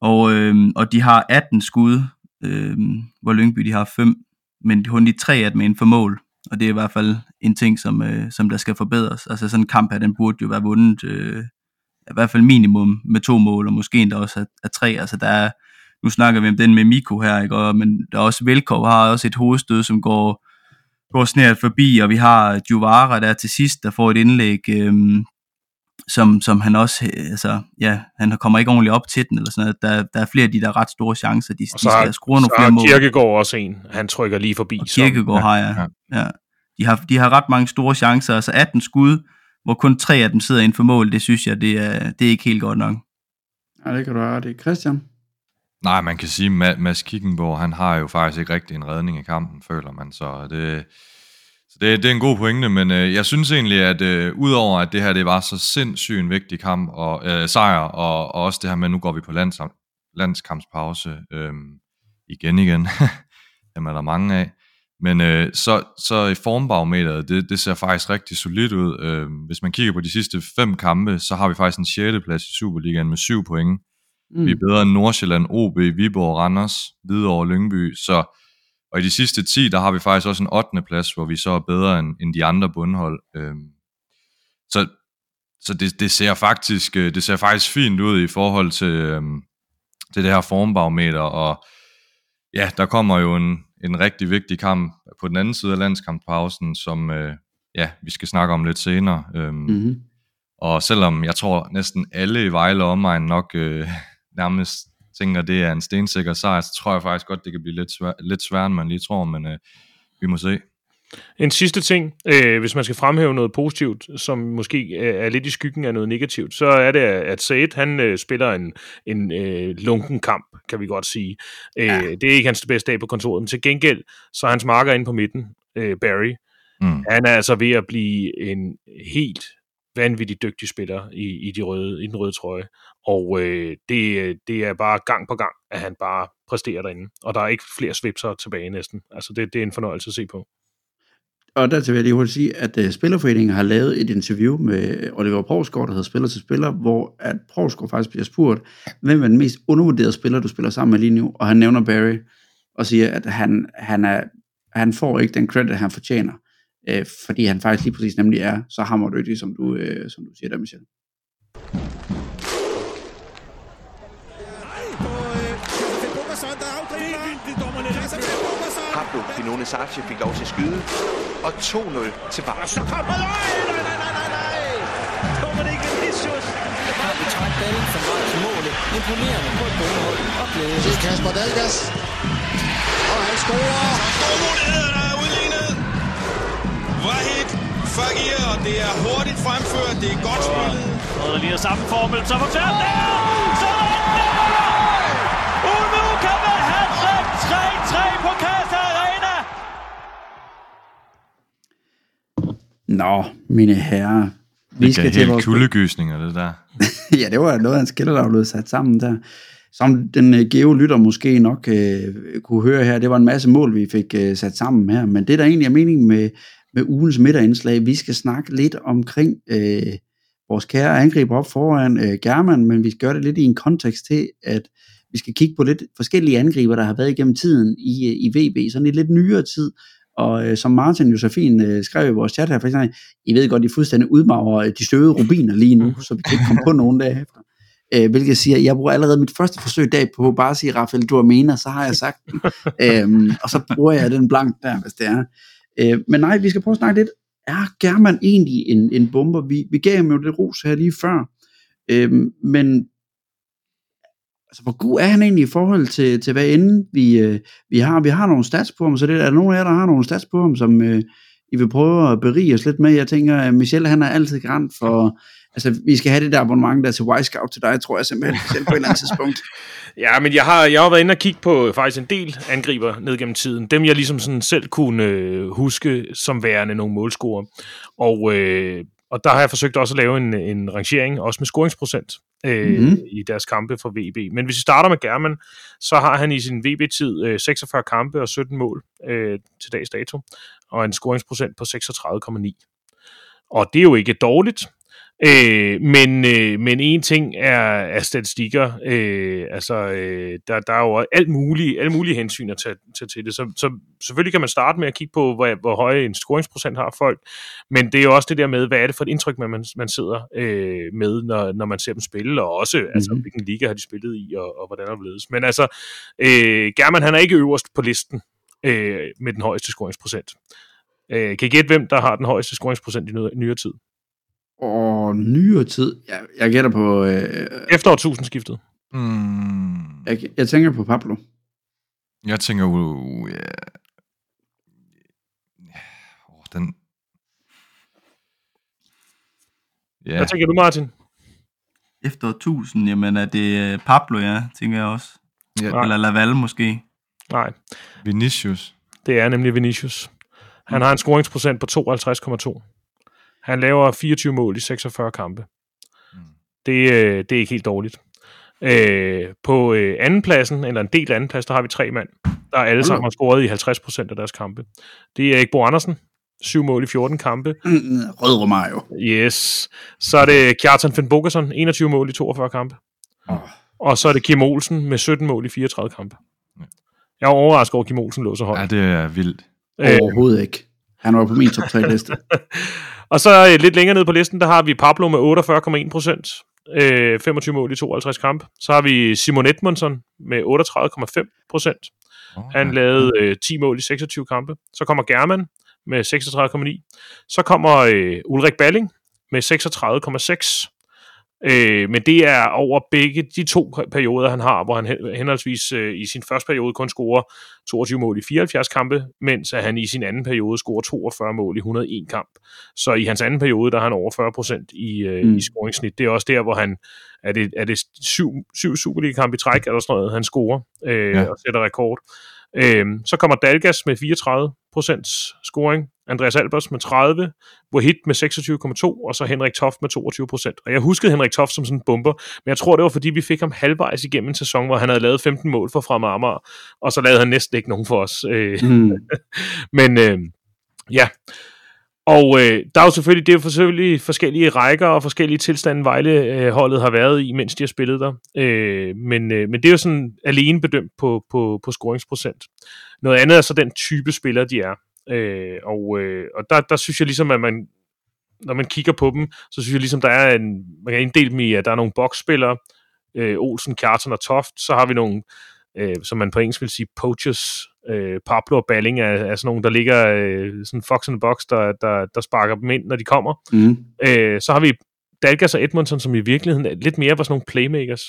Og, øhm, og de har 18 skud, øhm, hvor Lyngby de har 5, men kun de tre af dem inden for mål. Og det er i hvert fald en ting, som, øh, som der skal forbedres. Altså sådan en kamp her, den burde jo være vundet øh, i hvert fald minimum med to mål, og måske endda også af, af tre. Altså der er, nu snakker vi om den med Miko her, ikke? Og, men der er også Velkov har også et hovedstød, som går, går snært forbi, og vi har Juvara der til sidst, der får et indlæg, øh, som, som han også, øh, altså, ja, han kommer ikke ordentligt op til den, eller sådan noget. Der, der er flere af de der ret store chancer, de, de Og så har, skal skrue nogle flere mål. Kirkegaard også en. Han trykker lige forbi. Og Kirkegaard har jeg. Ja. ja. De, har, de har ret mange store chancer, altså 18 skud, hvor kun tre af dem sidder inden for mål, det synes jeg, det er, det er ikke helt godt nok. Ja, det kan du have. Det er Christian. Nej, man kan sige, at Mads Kickenborg, han har jo faktisk ikke rigtig en redning i kampen, føler man. Så det, så det, det er en god pointe, men øh, jeg synes egentlig, at øh, udover at det her det var så sindssygt en vigtig kamp og øh, sejr, og, og også det her med, at nu går vi på lands, landskampspause øh, igen igen, [laughs] dem er der mange af, men øh, så, så i formbarometeret, det, det ser faktisk rigtig solidt ud. Øh, hvis man kigger på de sidste fem kampe, så har vi faktisk en 6. plads i Superligaen med syv point. Mm. Vi er bedre end Nordsjælland, OB, Viborg, Randers, Hvidovre, Lyngby. Så, og i de sidste 10, der har vi faktisk også en 8. plads, hvor vi så er bedre end, end de andre bundhold. Øhm, så så det, det, ser faktisk, øh, det ser faktisk fint ud i forhold til, øhm, til det her formbarometer. Og ja, der kommer jo en, en rigtig vigtig kamp på den anden side af landskampspausen, som øh, ja, vi skal snakke om lidt senere. Øhm, Mm-hmm. og selvom jeg tror næsten alle i Vejle omegn nok øh, [laughs] nærmest tænker, det er en stensikker sejr, så tror jeg faktisk godt, det kan blive lidt, svær, lidt sværere, end man lige tror, men øh, vi må se. En sidste ting, øh, hvis man skal fremhæve noget positivt, som måske øh, er lidt i skyggen af noget negativt, så er det, at Said, han øh, spiller en, en øh, lunken kamp, kan vi godt sige. Øh, ja. Det er ikke hans bedste dag på kontoret, men til gengæld, så er hans marker inde på midten, øh, Barry, Mm. han er altså ved at blive en helt vanvittigt dygtig spiller i, i, de røde, i den røde trøje. Og øh, det, øh, det er bare gang på gang, at han bare præsterer derinde. Og der er ikke flere svipser tilbage næsten. Altså det, det er en fornøjelse at se på. Og der vil jeg lige hurtigt sige, at uh, Spillerforeningen har lavet et interview med øh, Oliver Provsgaard, der hedder Spiller til Spiller, hvor at Provsgaard faktisk bliver spurgt, hvem er den mest undervurderede spiller, du spiller sammen med lige nu? Og han nævner Barry, og siger, at han, han, er, han får ikke den credit, han fortjener, øh, fordi han faktisk lige præcis nemlig er så hammerdygtig, som du, øh, som du siger der, Michel. Pablo Pinone Sarchi fik lov til at skyde. Og 2-0 til Vejle. Så kommer nej, nej, nej, nej, nej, nej. Dominik Vinicius. Har vi træk ballen for meget til målet. Imponerende på et bundhold og glæde. Til Kasper Dalgas. Og han scorer. Store muligheder, der er udlignet. Wahid Fagir, og det er hurtigt fremført. Det er godt spillet. Og lige samme formel, så fortæller det! Så er det! Nå, mine herrer, vi Det skal til helt vores... kuldegysninger, det der. [laughs] ja, det var noget af en skiller, der blev sat sammen der. Som den øh, geo-lytter måske nok øh, kunne høre her, det var en masse mål, vi fik øh, sat sammen her. Men det, der egentlig er meningen med, med ugens midterindslag, vi skal snakke lidt omkring øh, vores kære angriber op foran øh, German, men vi skal gøre det lidt i en kontekst til, at vi skal kigge på lidt forskellige angriber, der har været igennem tiden i, øh, i VB, sådan i lidt nyere tid, Og øh, som Martin jo så fint øh, skrev i vores chat her, for eksempel, I ved godt, I fuldstændig udmagrer øh, de støvede rubiner lige nu, så vi kan ikke komme på nogen dage efter. Øh, hvilket siger, at jeg bruger allerede mit første forsøg dag på bare at sige Rafael Duamena, så har jeg sagt den. [laughs] øhm, og så bruger jeg den blank der, hvis det er. Øh, men nej, vi skal prøve at snakke lidt. Er German egentlig en, en bomber? Vi, vi gav ham jo det ros her lige før. Øh, men altså, hvor god er han egentlig i forhold til, til hvad end vi, øh, vi har? Vi har nogle stats på ham, så det, er der nogen af jer, der har nogle stats på ham, som øh, I vil prøve at berige os lidt med? Jeg tænker, at Michel han er altid garant for, altså vi skal have det der abonnement der til Y-Scout til dig, tror jeg simpelthen, [laughs] selv på et eller andet tidspunkt. Ja, men jeg har, jeg har været inde og kigge på faktisk en del angriber ned gennem tiden. Dem jeg ligesom sådan selv kunne øh, huske som værende nogle målscorer. Og, øh, og der har jeg forsøgt også at lave en, en rangering, også med scoringsprocent øh, mm. i deres kampe for VB. Men hvis vi starter med German, så har han i sin VB-tid øh, 46 kampe og 17 mål øh, til dags dato, og en scoringsprocent på 36,9. Og det er jo ikke dårligt, Øh, men, øh, men en ting er, er statistikker. Øh, altså, øh, der, der er jo alt mulige, alle mulige hensyn at tage, tage til det. Så, så selvfølgelig kan man starte med at kigge på, hvor, hvor høj en scoringsprocent har folk. Men det er jo også det der med, hvad er det for et indtryk, man, man sidder øh, med, når, når man ser dem spille, og også mm-hmm. altså, hvilken liga har de spillet i, og, og hvordan er det. Men altså, øh, German han er ikke øverst på listen øh, med den højeste scoringsprocent. Øh, kan I gætte, hvem der har den højeste scoringsprocent i nyere tid? Og nyere tid, jeg, jeg gætter på... Øh, Efter årtusindskiftet. Mm. Jeg, jeg tænker på Pablo. Jeg tænker jo... Uh, ja. Oh, den... Ja. Hvad tænker du, Martin? Efter 1000, jamen er det øh, Pablo, ja, tænker jeg også. Ja. Eller Laval måske. Nej. Vinicius. Det er nemlig Vinicius. Han har en scoringsprocent på 52,2. Han laver 24 mål i 46 kampe. Mm. Det, øh, det er ikke helt dårligt. Øh, på øh, andenpladsen, eller en del anden plads, der har vi tre mand, der alle sammen har scoret i 50% af deres kampe. Det er Erik Bo Andersen, 7 mål i 14 kampe. [clears throat] Rød Romario. Yes. Så er det Kjartan Finn Bogerson, 21 mål i 42 kampe. Oh. Og så er det Kim Olsen med 17 mål i 34 kampe. Jeg er overrasket over, at Kim Olsen lå så højt. Ja, det er vildt. Overhovedet ikke. Han var på min top 3 liste. [laughs] og så øh, lidt længere ned på listen, der har vi Pablo med 48,1 procent. Øh, 25 mål i 52 kamp. Så har vi Simon Edmondson med 38,5 procent. Okay. Han lavede øh, 10 mål i 26 kampe. Så kommer German med 36,9. Så kommer øh, Ulrik Balling med 36,6. Øh, men det er over begge de to perioder, han har, hvor han henholdsvis øh, i sin første periode kun scorer 22 mål i 74 kampe, mens han i sin anden periode scorer 42 mål i 101 kamp. Så i hans anden periode, der har han over 40 procent i, øh, mm. i scoringssnit. Det er også der, hvor han er det, er det syv, syv Superliga-kamp i træk, eller sådan noget, han scorer øh, ja. og sætter rekord. Øhm, så kommer Dalgas med 34 scoring, Andreas Albers med 30, Wahid med 26,2, og så Henrik Toft med 22% Og jeg huskede Henrik Toft som sådan en bomber, men jeg tror, det var fordi, vi fik ham halvvejs igennem en sæson, hvor han havde lavet 15 mål for Fremad Amager, og så lavede han næsten ikke nogen for os. Øh, mm. [laughs] men øh, ja, og øh, der er jo selvfølgelig, det er jo selvfølgelig forskellige rækker og forskellige tilstande, Vejle-holdet har været i, mens de har spillet der. Øh, men, øh, men det er jo sådan alene bedømt på, på, på scoringsprocent. Noget andet er så den type spiller, de er. Øh, og øh, og der, der synes jeg ligesom, at man, når man kigger på dem, så synes jeg ligesom, der er en, man kan inddele dem i, at der er nogle boksspillere, øh, Olsen, Kjartan og Toft, så har vi nogle, øh, som man på engelsk vil sige, poachers, øh, Pablo og Balling er, er sådan nogle, der ligger øh, sådan fox the box, der, der, der sparker dem ind, når de kommer. Mm. Øh, så har vi Dalgas og Edmondson, som i virkeligheden lidt mere var sådan nogle playmakers.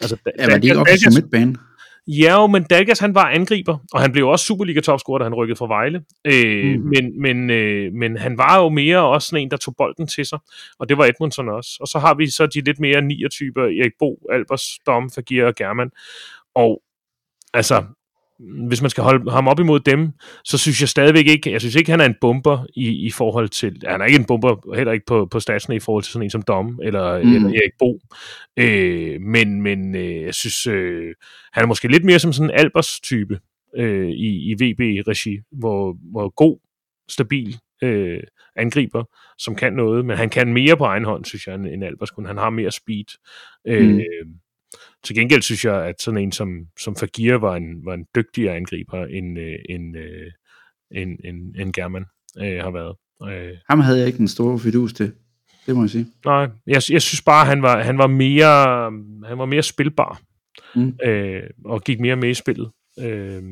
Altså, ja, men de er også som midtbane. Ja, jo, men Dalgas han var angriber, og han blev også Superliga-topscorer, da han rykkede fra Vejle. Øh, mm. men, men, øh, men han var jo mere også sådan en, der tog bolden til sig, og det var Edmondson også. Og så har vi så de lidt mere nier-typer, Erik Bo, Albers, Dom, Fagir og German. Og altså, hvis man skal holde ham op imod dem, så synes jeg stadigvæk ikke, jeg synes ikke, han er en bomber i, i forhold til, han er ikke en bomber, heller ikke på, på statsene i forhold til sådan en som Dom eller, mm. eller Erik Bo, øh, men, men øh, jeg synes, øh, han er måske lidt mere som sådan en Albers type øh, i, i VB-regi, hvor, hvor god, stabil øh, angriber, som kan noget, men han kan mere på egen hånd, synes jeg, end Albers kun. Han har mere speed. Øh, mm. Til gengæld synes jeg, at sådan en som, som Fagir var en, var en dygtigere angriber end, øh, end, øh, end, end, end German øh, har været. Øh, Ham havde jeg ikke en stor fidus til. Det må jeg sige. nej, jeg, jeg synes bare, han var, han var mere, han var mere spilbar, Mm. øh, og gik mere med i spillet. Øh,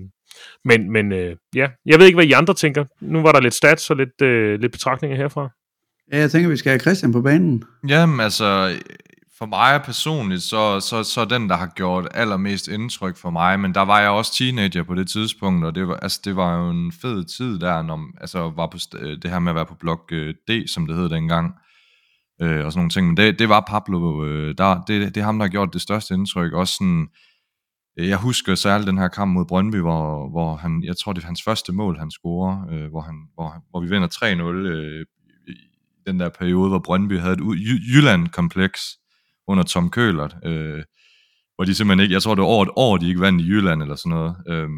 men men øh, ja, jeg ved ikke, hvad I andre tænker. Nu var der lidt stats og lidt, øh, lidt betragtninger herfra. Ja, jeg tænker, vi skal have Christian på banen. Jamen altså, for mig personligt, så, så, så den, der har gjort allermest indtryk for mig, men der var jeg også teenager på det tidspunkt, og det var, altså, det var jo en fed tid der, når altså, var på øh, det her med at være på blok øh, D, som det hed dengang, øh, og sådan nogle ting, men det, det var Pablo, øh, der, det, det er ham, der har gjort det største indtryk, også sådan, øh, jeg husker særligt den her kamp mod Brøndby, hvor, hvor han, jeg tror det er hans første mål, han scorer, øh, hvor, han, hvor, hvor vi vinder 3-0 øh, i den der periode, hvor Brøndby havde et U- Jylland-kompleks under Tom Køhlert, øh, hvor de simpelthen ikke, jeg tror det var over et år, de ikke vandt i Jylland eller sådan noget. Øh,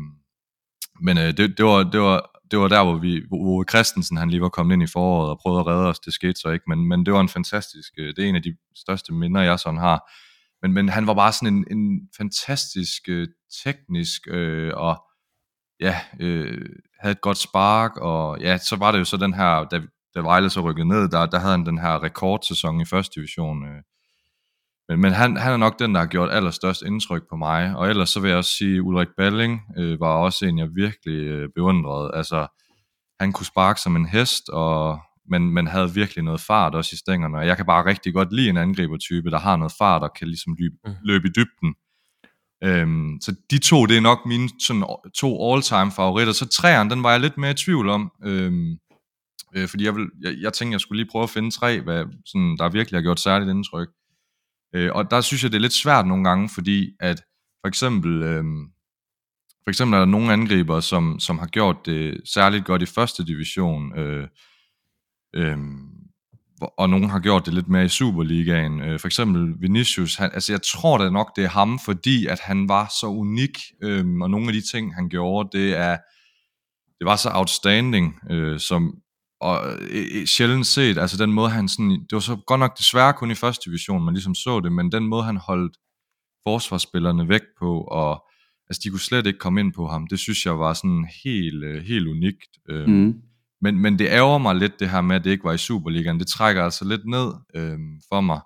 men øh, det, det, var, det, var, det var der, hvor, vi, hvor Ove Christensen han lige var kommet ind i foråret og prøvede at redde os. Det skete så ikke, men, men det var en fantastisk, øh, det er en af de største minder, jeg sådan har. Men, men han var bare sådan en, en fantastisk øh, teknisk øh, og ja, øh, havde et godt spark, og ja, så var det jo så den her, da, da Vejle så rykkede ned, der, der havde han den her rekordsæson i første division. Øh. Men, men han, han er nok den, der har gjort allerstørst indtryk på mig, og ellers så vil jeg også sige, Ulrik Balling øh, var også en, jeg virkelig øh, beundrede. Altså, han kunne sparke som en hest, og, men, men havde virkelig noget fart også i stængerne, og jeg kan bare rigtig godt lide en angribertype, der har noget fart og kan ligesom løbe, Mm. løbe i dybden. Øhm, så de to, det er nok mine sådan, to all-time favoritter. Så træerne, den var jeg lidt mere i tvivl om. Øhm, øh, fordi jeg, vil, jeg, jeg tænkte, jeg skulle lige prøve at finde tre, hvad, sådan, der virkelig har gjort særligt indtryk. Øh, og der synes jeg, det er lidt svært nogle gange, fordi at for eksempel, øh, for eksempel er der nogle angriber, som, som har gjort det særligt godt i første division, øh, øh, og nogen har gjort det lidt mere i Superligaen. Øh, for eksempel Vinicius, han, altså jeg tror da nok, det er ham, fordi at han var så unik, øh, og nogle af de ting, han gjorde, det er, det var så outstanding, øh, som, og øh, øh, sjældent set, altså den måde han sådan, det var så godt nok desværre kun i første division, man ligesom så det, men den måde han holdt forsvarsspillerne væk på, og altså de kunne slet ikke komme ind på ham, det synes jeg var sådan helt, øh, helt unikt. Øh, Mm. men, men det ærger mig lidt det her med, at det ikke var i Superligaen. Det trækker altså lidt ned øhm, for mig.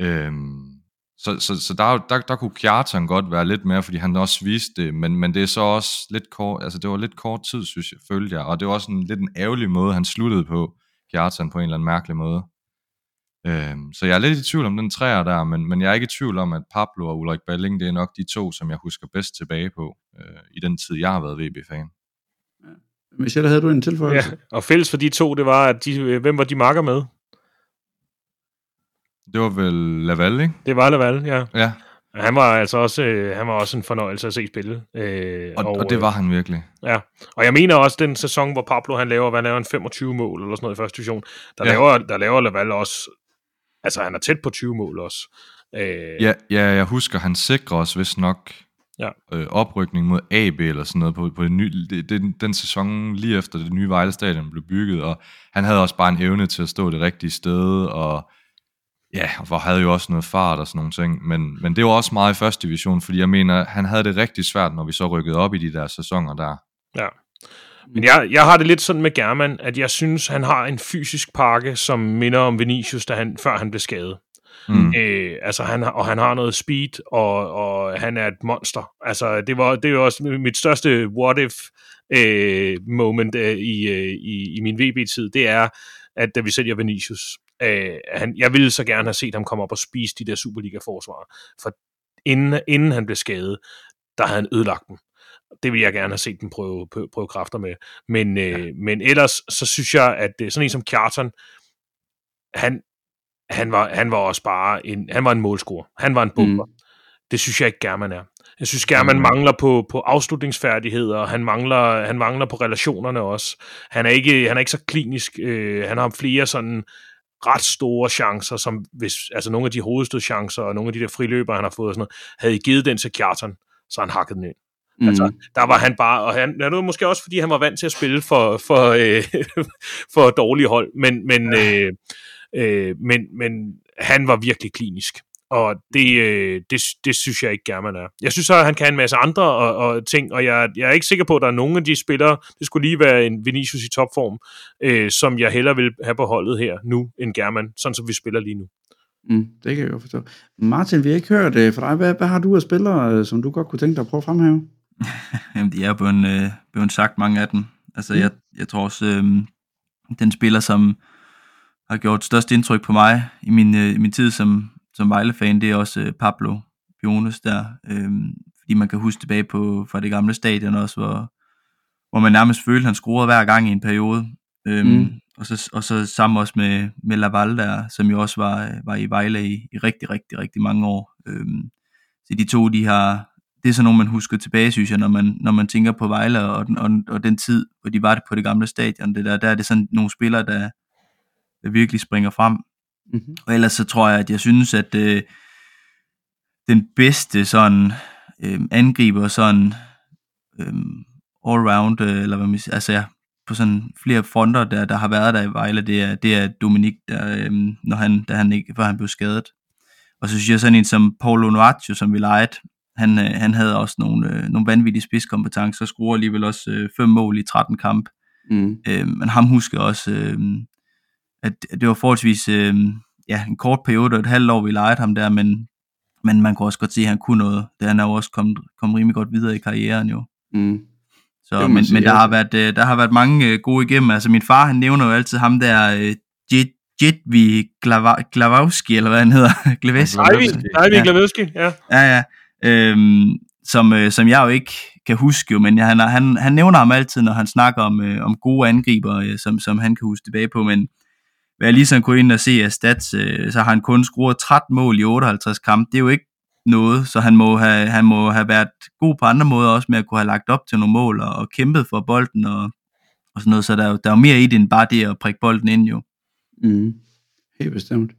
Øhm, så så, så der, der, der kunne Kjartan godt være lidt mere, fordi han også viste det, men, men det er så også lidt kort, altså det var lidt kort tid, synes jeg, følte jeg, og det var også en lidt en ærgerlig måde, han sluttede på, Kjartan på en eller anden mærkelig måde. Øhm, så jeg er lidt i tvivl om den træer der, men, men jeg er ikke i tvivl om, at Pablo og Ulrik Balling, det er nok de to, som jeg husker bedst tilbage på, øh, i den tid, jeg har været VB-fan. Michelle, havde du en tilføjelse? Ja, og fælles for de to, det var, at de, hvem var de makker med? Det var vel Laval, ikke? Det var Laval, ja. Ja, Han var altså også, øh, han var også en fornøjelse at se spille. Øh, og, og, og det var han virkelig. Øh, ja. Og jeg mener også, den sæson, hvor Pablo han laver, hvad laver en 25 mål eller sådan noget i første division, der, Ja. laver, der laver Laval også, altså han er tæt på 20 mål også. Øh, Ja, ja, jeg husker, han sikrer os vist nok Ja. øh, oprykning mod AB eller sådan noget på, på det nye, det, den sæson lige efter det nye Vejle Stadion blev bygget, og han havde også bare en evne til at stå det rigtige sted, og ja, og for havde jo også noget fart og sådan nogle ting, men, men det var også meget i første division, fordi jeg mener, han havde det rigtig svært, når vi så rykkede op i de der sæsoner der. Ja. Men jeg, jeg har det lidt sådan med German, at jeg synes, han har en fysisk pakke, som minder om Vinicius, da han, før han blev skadet. Mm. Øh, altså han, og han har noget speed, og, og han er et monster. Altså det var det er jo også mit største what if øh, moment øh, i, øh, i, i min VB-tid, det er, at da vi sælger Vinicius, øh, han, jeg ville så gerne have set ham komme op og spise de der Superliga-forsvarer, for inden, inden han blev skadet, der havde han ødelagt dem. Det vil jeg gerne have set dem prøve, prøve, prøve kræfter med. Men, øh, men ellers, så synes jeg, at øh, sådan en som Kjartan, han, han, var, han var også bare en, han var en målscorer. Han var en bomber. Mm. Det synes jeg ikke, German er. Jeg synes, German Mm. mangler på, på afslutningsfærdigheder, og han mangler, han mangler på relationerne også. Han er ikke, han er ikke så klinisk. Øh, han har flere sådan ret store chancer, som hvis, altså nogle af de hovedstødchancer og nogle af de der friløber, han har fået og sådan noget, havde I givet den til Kjartan, så han hakket den ind. Mm. Altså, der var han bare, og han, det var måske også, fordi han var vant til at spille for, for, øh, [laughs] for dårlige hold, men, men, øh, øh, men, men han var virkelig klinisk. Og det, øh, det, det synes jeg ikke German er. Jeg synes så, at han kan en masse andre og, og ting, og jeg, jeg er ikke sikker på, at der er nogen af de spillere, det skulle lige være en Vinicius i topform, øh, som jeg hellere vil have på holdet her nu, end German, sådan som vi spiller lige nu. Mm, det kan jeg godt forstå. Martin, vi har ikke hørt øh, fra dig. Hvad, hvad har du af spillere, øh, som du godt kunne tænke dig at prøve at fremhæve? [laughs] Jamen, de er jo blevet, øh, blevet sagt mange af dem. Altså, mm. jeg, jeg tror også, øh, den spiller, som har gjort størst indtryk på mig i min, øh, i min tid som, som Vejle-fan, det er også øh, Pablo Piones der. Øh, fordi man kan huske tilbage på fra det gamle stadion også, hvor, hvor man nærmest følte, at han scorede hver gang i en periode. Øh, mm. og, så, og så sammen også med, med Laval der, som jo også var, var i Vejle i, i rigtig, rigtig, rigtig mange år. Øh, så de to, de har, det er sådan noget, man husker tilbage, synes jeg, når man, når man tænker på Vejle og, og, og den tid, hvor de var det på det gamle stadion. Det der, der er det sådan nogle spillere, der, der virkelig springer frem. Mm-hmm. Og ellers så tror jeg, at jeg synes, at øh, den bedste sådan øh, angriber sådan øh, all-round, øh, eller hvad man siger, altså ja, på sådan flere fronter, der, der har været der i Vejle, det er, det er Dominik, der, øh, når han, da han ikke, før han blev skadet. Og så synes jeg sådan en som Paulo Noaccio, som vi legede, han, øh, han havde også nogle, øh, nogle vanvittige spidskompetencer, og skruer alligevel også øh, fem mål i 13 kamp. Mm. Øh, men ham husker også, øh, at, det var forholdsvis øh, ja, en kort periode, og et halvt år, vi legede ham der, men, men man kunne også godt se, at han kunne noget. Det han er jo også kommet, kommet rimelig godt videre i karrieren jo. Mm. Så, men, sige, men der, ja. har været, øh, der har været mange øh, gode igennem. Altså min far, han nævner jo altid ham der, øh, Jet, Jetvi Glavowski, eller hvad han hedder. Glaveski. Nej, vi Glavowski, ja. Ja, ja øhm, som, øh, som jeg jo ikke kan huske, jo, men han, han, han nævner ham altid, når han snakker om, øh, om gode angriber, øh, som, som han kan huske tilbage på, men hvad jeg ligesom kunne ind og se af stats, øh, så har han kun scoret 13 mål i 58 kampe, det er jo ikke noget, så han må, have, han må have været god på andre måder også med at kunne have lagt op til nogle mål og, og kæmpet for bolden og, og sådan noget, så der, der er jo mere i det end bare det at prikke bolden ind jo. Mm. Helt bestemt.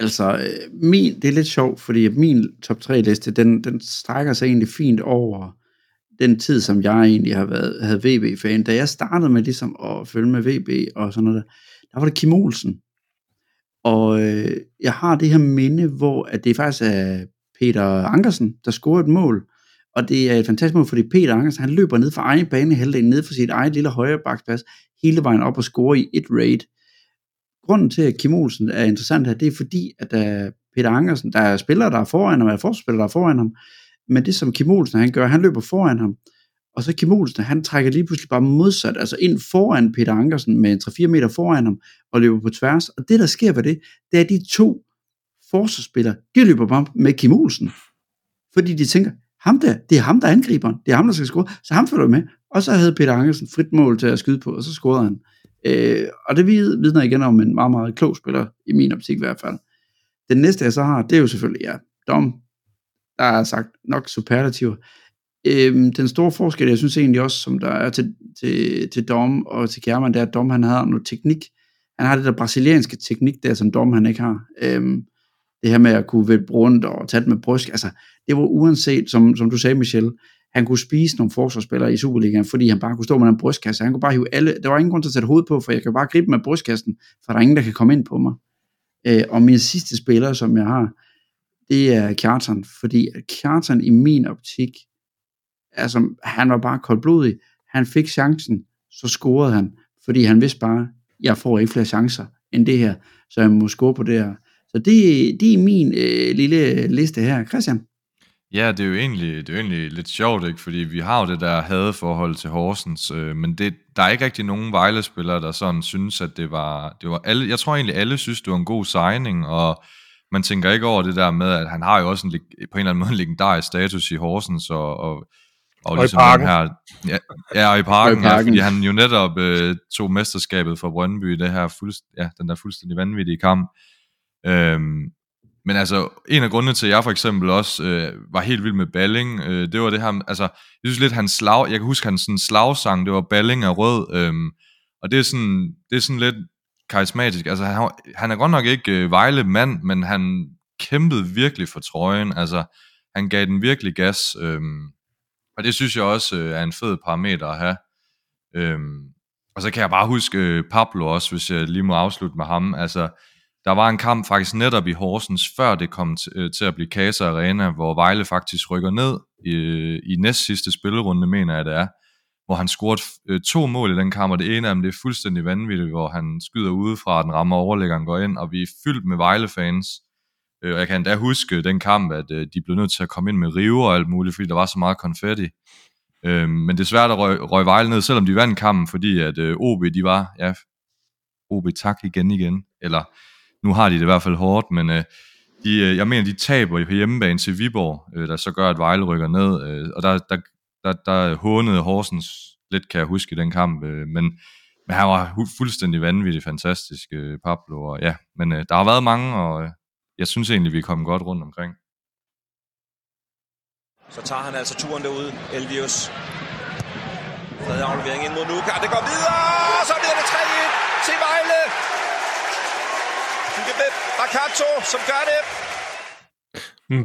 Altså, øh, min, det er lidt sjovt, fordi min top 3 liste, den, den strækker sig egentlig fint over den tid, som jeg egentlig har været, havde VB-fan. Da jeg startede med ligesom at følge med VB og sådan noget, der, der var det Kim Olsen. Og øh, jeg har det her minde, hvor at det faktisk er Peter Ankersen, der scorer et mål. Og det er et fantastisk mål, fordi Peter Ankersen, han løber ned fra egen bane halvdelen, ned fra sit eget lille højre bakspas, hele vejen op og scorer i et raid grunden til, at Kim Olsen er interessant her, det er fordi, at der Peter Ankersen, der er spillere, der er foran ham, og er forspillere, der er foran ham, men det som Kim Olsen han gør, han løber foran ham, og så Kim Olsen, han trækker lige pludselig bare modsat, altså ind foran Peter Ankersen med 3-4 meter foran ham, og løber på tværs, og det der sker ved det, det er, at de to forsvarsspillere, de løber bare med Kim Olsen, fordi de tænker, ham der, det er ham, der angriber det er ham, der skal score, så ham følger med, og så havde Peter Ankersen frit mål til at skyde på, og så scorede han. Øh, og det vidner igen om en meget, meget klog spiller, i min optik i hvert fald. Den næste, jeg så har, det er jo selvfølgelig, ja, Dom. Der er sagt nok superlativer. Øh, den store forskel, jeg synes egentlig også, som der er til, til, til Dom og til Kjærman, det er, at Dom han har noget teknik. Han har det der brasilianske teknik der, som Dom han ikke har. Øhm, det her med at kunne vælte rundt og tage det med bryst, altså, det var uanset, som, som du sagde, Michel, han kunne spise nogle forsvarsspillere i Superligaen, fordi han bare kunne stå med en brystkasse. Han kunne bare hive alle, der var ingen grund til at sætte hovedet på, for jeg kan bare gribe med brystkassen, for der er ingen, der kan komme ind på mig. Øh, og min sidste spiller, som jeg har, det er Kjartan, fordi Kjartan i min optik, altså han var bare koldblodig, han fik chancen, så scorede han, fordi han vidste bare, jeg får ikke flere chancer end det her, så jeg må score på det her. Så det, det er min øh, lille liste her. Christian? Ja, det er jo egentlig, det er jo egentlig lidt sjovt, ikke? fordi vi har jo det der hadeforhold til Horsens, øh, men det, der er ikke rigtig nogen Vejle-spillere, der sådan synes, at det var, det var alle, jeg tror egentlig alle synes, det var en god signing, og man tænker ikke over det der med, at han har jo også en, på en eller anden måde en legendarisk status i Horsens, og, og, og, og ligesom i parken. Her, ja, ja, og i parken, og i parken. Ja, fordi han jo netop øh, tog mesterskabet for Brøndby det her fuldst, ja, den der fuldstændig vanvittige kamp. Øhm, men altså, en af grundene til, at jeg for eksempel også øh, var helt vild med Balling, øh, det var det her, altså, jeg synes lidt, hans slag, jeg kan huske, hans sådan slagsang, det var Balling af rød, øh, og det er sådan, det er sådan lidt karismatisk, altså, han, han er godt nok ikke øh, Vejle mand, men han kæmpede virkelig for trøjen, altså, han gav den virkelig gas, øh, og det synes jeg også øh, er en fed parameter at have. Øhm, og så kan jeg bare huske øh, Pablo også, hvis jeg lige må afslutte med ham, altså, der var en kamp faktisk netop i Horsens, før det kom t- øh, til at blive Casa Arena, hvor Vejle faktisk rykker ned i, øh, i næst sidste spillerunde, mener jeg det er, hvor han scorede øh, to mål i den kamp, og det ene af dem det er fuldstændig vanvittigt, hvor han skyder udefra, den rammer overlæggeren går ind, og vi er fyldt med Vejle-fans. Øh, og jeg kan endda huske den kamp, at øh, de blev nødt til at komme ind med river og alt muligt, fordi der var så meget konfetti. Øh, men desværre der røg, røg Vejle ned, selvom de vandt kampen, fordi at øh, OB, de var, ja, OB tak igen igen, eller nu har de det i hvert fald hårdt, men øh, de, øh, jeg mener, de taber på hjemmebane til Viborg, øh, der så gør, at Vejle rykker ned, øh, og der, der, der, der hånede Horsens lidt, kan jeg huske i den kamp, øh, men, men han var fuldstændig vanvittig fantastisk, øh, Pablo, og ja, men øh, der har været mange, og øh, jeg synes egentlig, vi er kommet godt rundt omkring. Så tager han altså turen derude, Elvius. Tredje aflevering ind mod Nuka. Det går videre, og så bliver det 3-1 til Vejle. Bep Rakato, som gør det.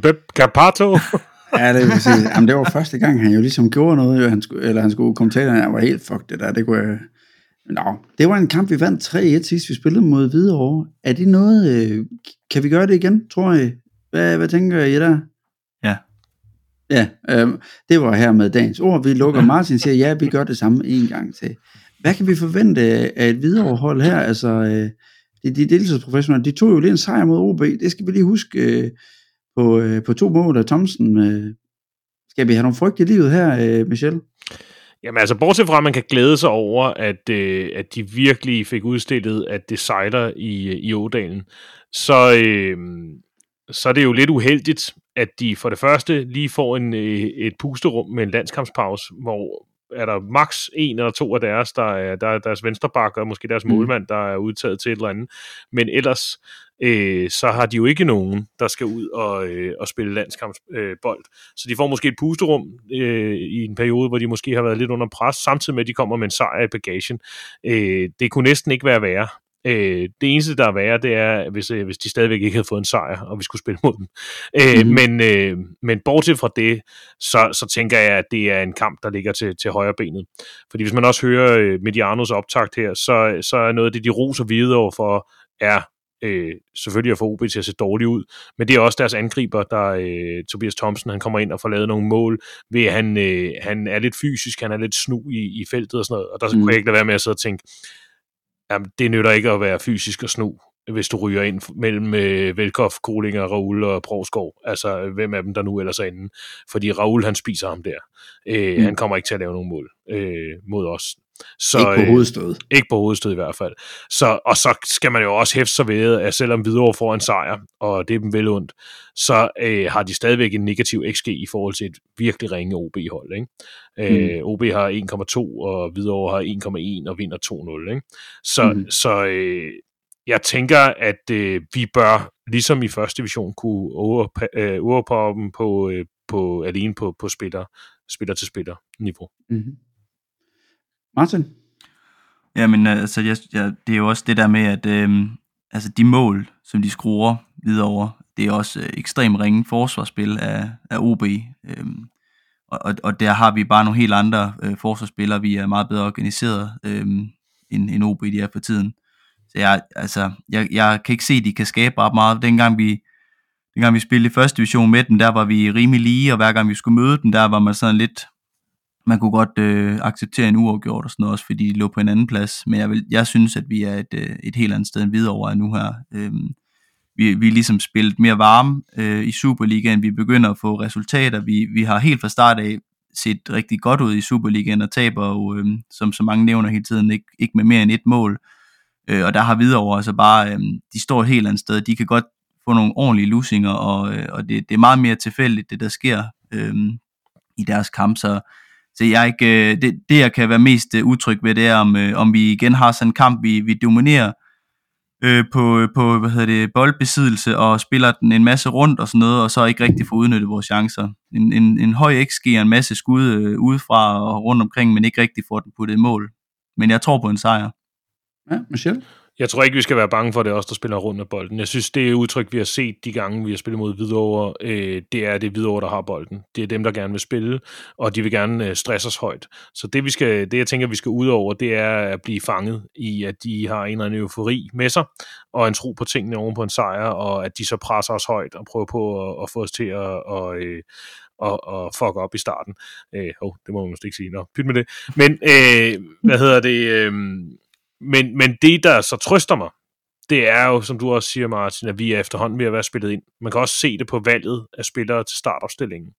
Bep Capato. [laughs] ja, det vil sige. Jamen, det var første gang, han jo ligesom gjorde noget, jo, han skulle, eller han skulle kommentere, jeg var helt fuck det der, det kunne jeg... Nå, det var en kamp, vi vandt 3-1 sidst, vi spillede mod Hvidovre. Er det noget, øh, kan vi gøre det igen, tror I? Hvad, hvad tænker I der? Ja. Ja, øh, det var her med dagens ord. Vi lukker. Martin siger, ja, vi gør det samme en gang til. Hvad kan vi forvente af et Hvidovre-hold her? Altså, øh, de, de deltidsprofessionelle, de tog jo lige en sejr mod OB. Det skal vi lige huske øh, på, øh, på to mål af Thomsen. Øh. Skal vi have nogle frygt i livet her, øh, Michel? Jamen altså, bortset fra, at man kan glæde sig over, at, øh, at de virkelig fik udstillet, at det sejler i, i Ådalen, så, øh, så er det jo lidt uheldigt, at de for det første lige får en, øh, et pusterum med en landskampspause, hvor er der maks en eller to af deres, der er, der er deres venstreback og måske deres mm. målmand, der er udtaget til et eller andet. Men ellers, øh, så har de jo ikke nogen, der skal ud og, øh, og spille landskampsbold. Øh, bold. så de får måske et pusterum øh, i en periode, hvor de måske har været lidt under pres, samtidig med, at de kommer med en sejr i bagagen. Øh, det kunne næsten ikke være værre. Øh, det eneste, der er værre, det er, hvis, øh, hvis de stadigvæk ikke havde fået en sejr, og vi skulle spille mod dem. Øh, mm-hmm. men, øh, men bortset fra det, så, så tænker jeg, at det er en kamp, der ligger til, til højre benet. Fordi hvis man også hører øh, Medianos optakt her, så, så er noget af det, de roser videre for, er øh, selvfølgelig at få OB til at se dårligt ud, men det er også deres angriber, der øh, Tobias Thomsen, han kommer ind og får lavet nogle mål, ved at han, øh, han er lidt fysisk, han er lidt snu i, i feltet og sådan noget, og der mm. kunne jeg ikke lade være med at sidde og tænke, jamen, det nytter ikke at være fysisk og snu, hvis du ryger ind mellem øh, Velkov, Kolinger, Raul og Provskov. Altså, hvem af dem der nu ellers er inde. Fordi Raul, han spiser ham der. Øh, mm. Han kommer ikke til at lave nogen mål øh, mod os. Så, ikke på hovedstød. Øh, ikke på hovedstød i hvert fald. Så, og så skal man jo også hæfte sig ved, at selvom Hvidovre får en sejr, og det er dem vel ondt, så øh, har de stadigvæk en negativ XG i forhold til et virkelig ringe OB-hold. Ikke? Øh, mm. OB har 1,2, og Hvidovre har 1,1 og vinder 2-0. Ikke? Så, mm. så øh, jeg tænker, at øh, vi bør, ligesom i første division, kunne overpoppe dem på, øh, på, alene på, på spiller, spiller til spiller niveau. Mm-hmm. Martin? Jamen, altså, jeg, jeg, det er jo også det der med, at øh, altså, de mål, som de skruer videre over, det er også øh, ekstremt ringe forsvarsspil af, af OB. Øh, og, og der har vi bare nogle helt andre øh, forsvarsspillere. Vi er meget bedre organiseret, øh, end, end OB de er for tiden. Så jeg, altså, jeg, jeg kan ikke se, at de kan skabe ret meget. Dengang vi, dengang vi spillede i første division med dem, der var vi rimelig lige, og hver gang vi skulle møde dem, der var man sådan lidt, man kunne godt øh, acceptere en uafgjort og sådan noget, også fordi de lå på en anden plads. Men jeg, vil, jeg synes, at vi er et, øh, et helt andet sted end videre nu her. Øhm, vi, vi er ligesom spillet mere varme øh, i Superligaen. Vi begynder at få resultater. Vi, vi har helt fra start af set rigtig godt ud i Superligaen og taber jo, øh, som så mange nævner hele tiden, ikke, ikke med mere end et mål. Øh, og der har Hvidovre altså bare, øh, de står et helt andet sted. De kan godt få nogle ordentlige lusinger, og, øh, og det, det er meget mere tilfældigt, det der sker øh, i deres kamp. Så, så jeg ikke, øh, det, det, jeg kan være mest øh, utryg ved, det er, om, øh, om vi igen har sådan en kamp, vi, vi dominerer øh, på, øh, på hvad hedder det, boldbesiddelse og spiller den en masse rundt og sådan noget, og så ikke rigtig får udnyttet vores chancer. En, en, en høj XG og en masse skud øh, udefra og rundt omkring, men ikke rigtig får den puttet i mål. Men jeg tror på en sejr. Ja, Michel? Jeg tror ikke, vi skal være bange for, at det er os, der spiller rundt med bolden. Jeg synes, det er udtryk, vi har set de gange, vi har spillet mod Hvidovre. Øh, det er det Hvidovre, der har bolden. Det er dem, der gerne vil spille, og de vil gerne øh, stresse os højt. Så det, vi skal, det, jeg tænker, vi skal ud over, det er at blive fanget i, at de har en eller anden eufori med sig, og en tro på tingene oven på en sejr, og at de så presser os højt og prøver på at, at få os til at, og, øh, og, og fuck op i starten. Øh, oh, det må man måske ikke sige. Nå, pyt med det. Men, øh, hvad hedder det... Øh, men, men det, der så trøster mig, det er jo, som du også siger, Martin, at vi er efterhånden ved at være spillet ind. Man kan også se det på valget af spillere til startopstillingen.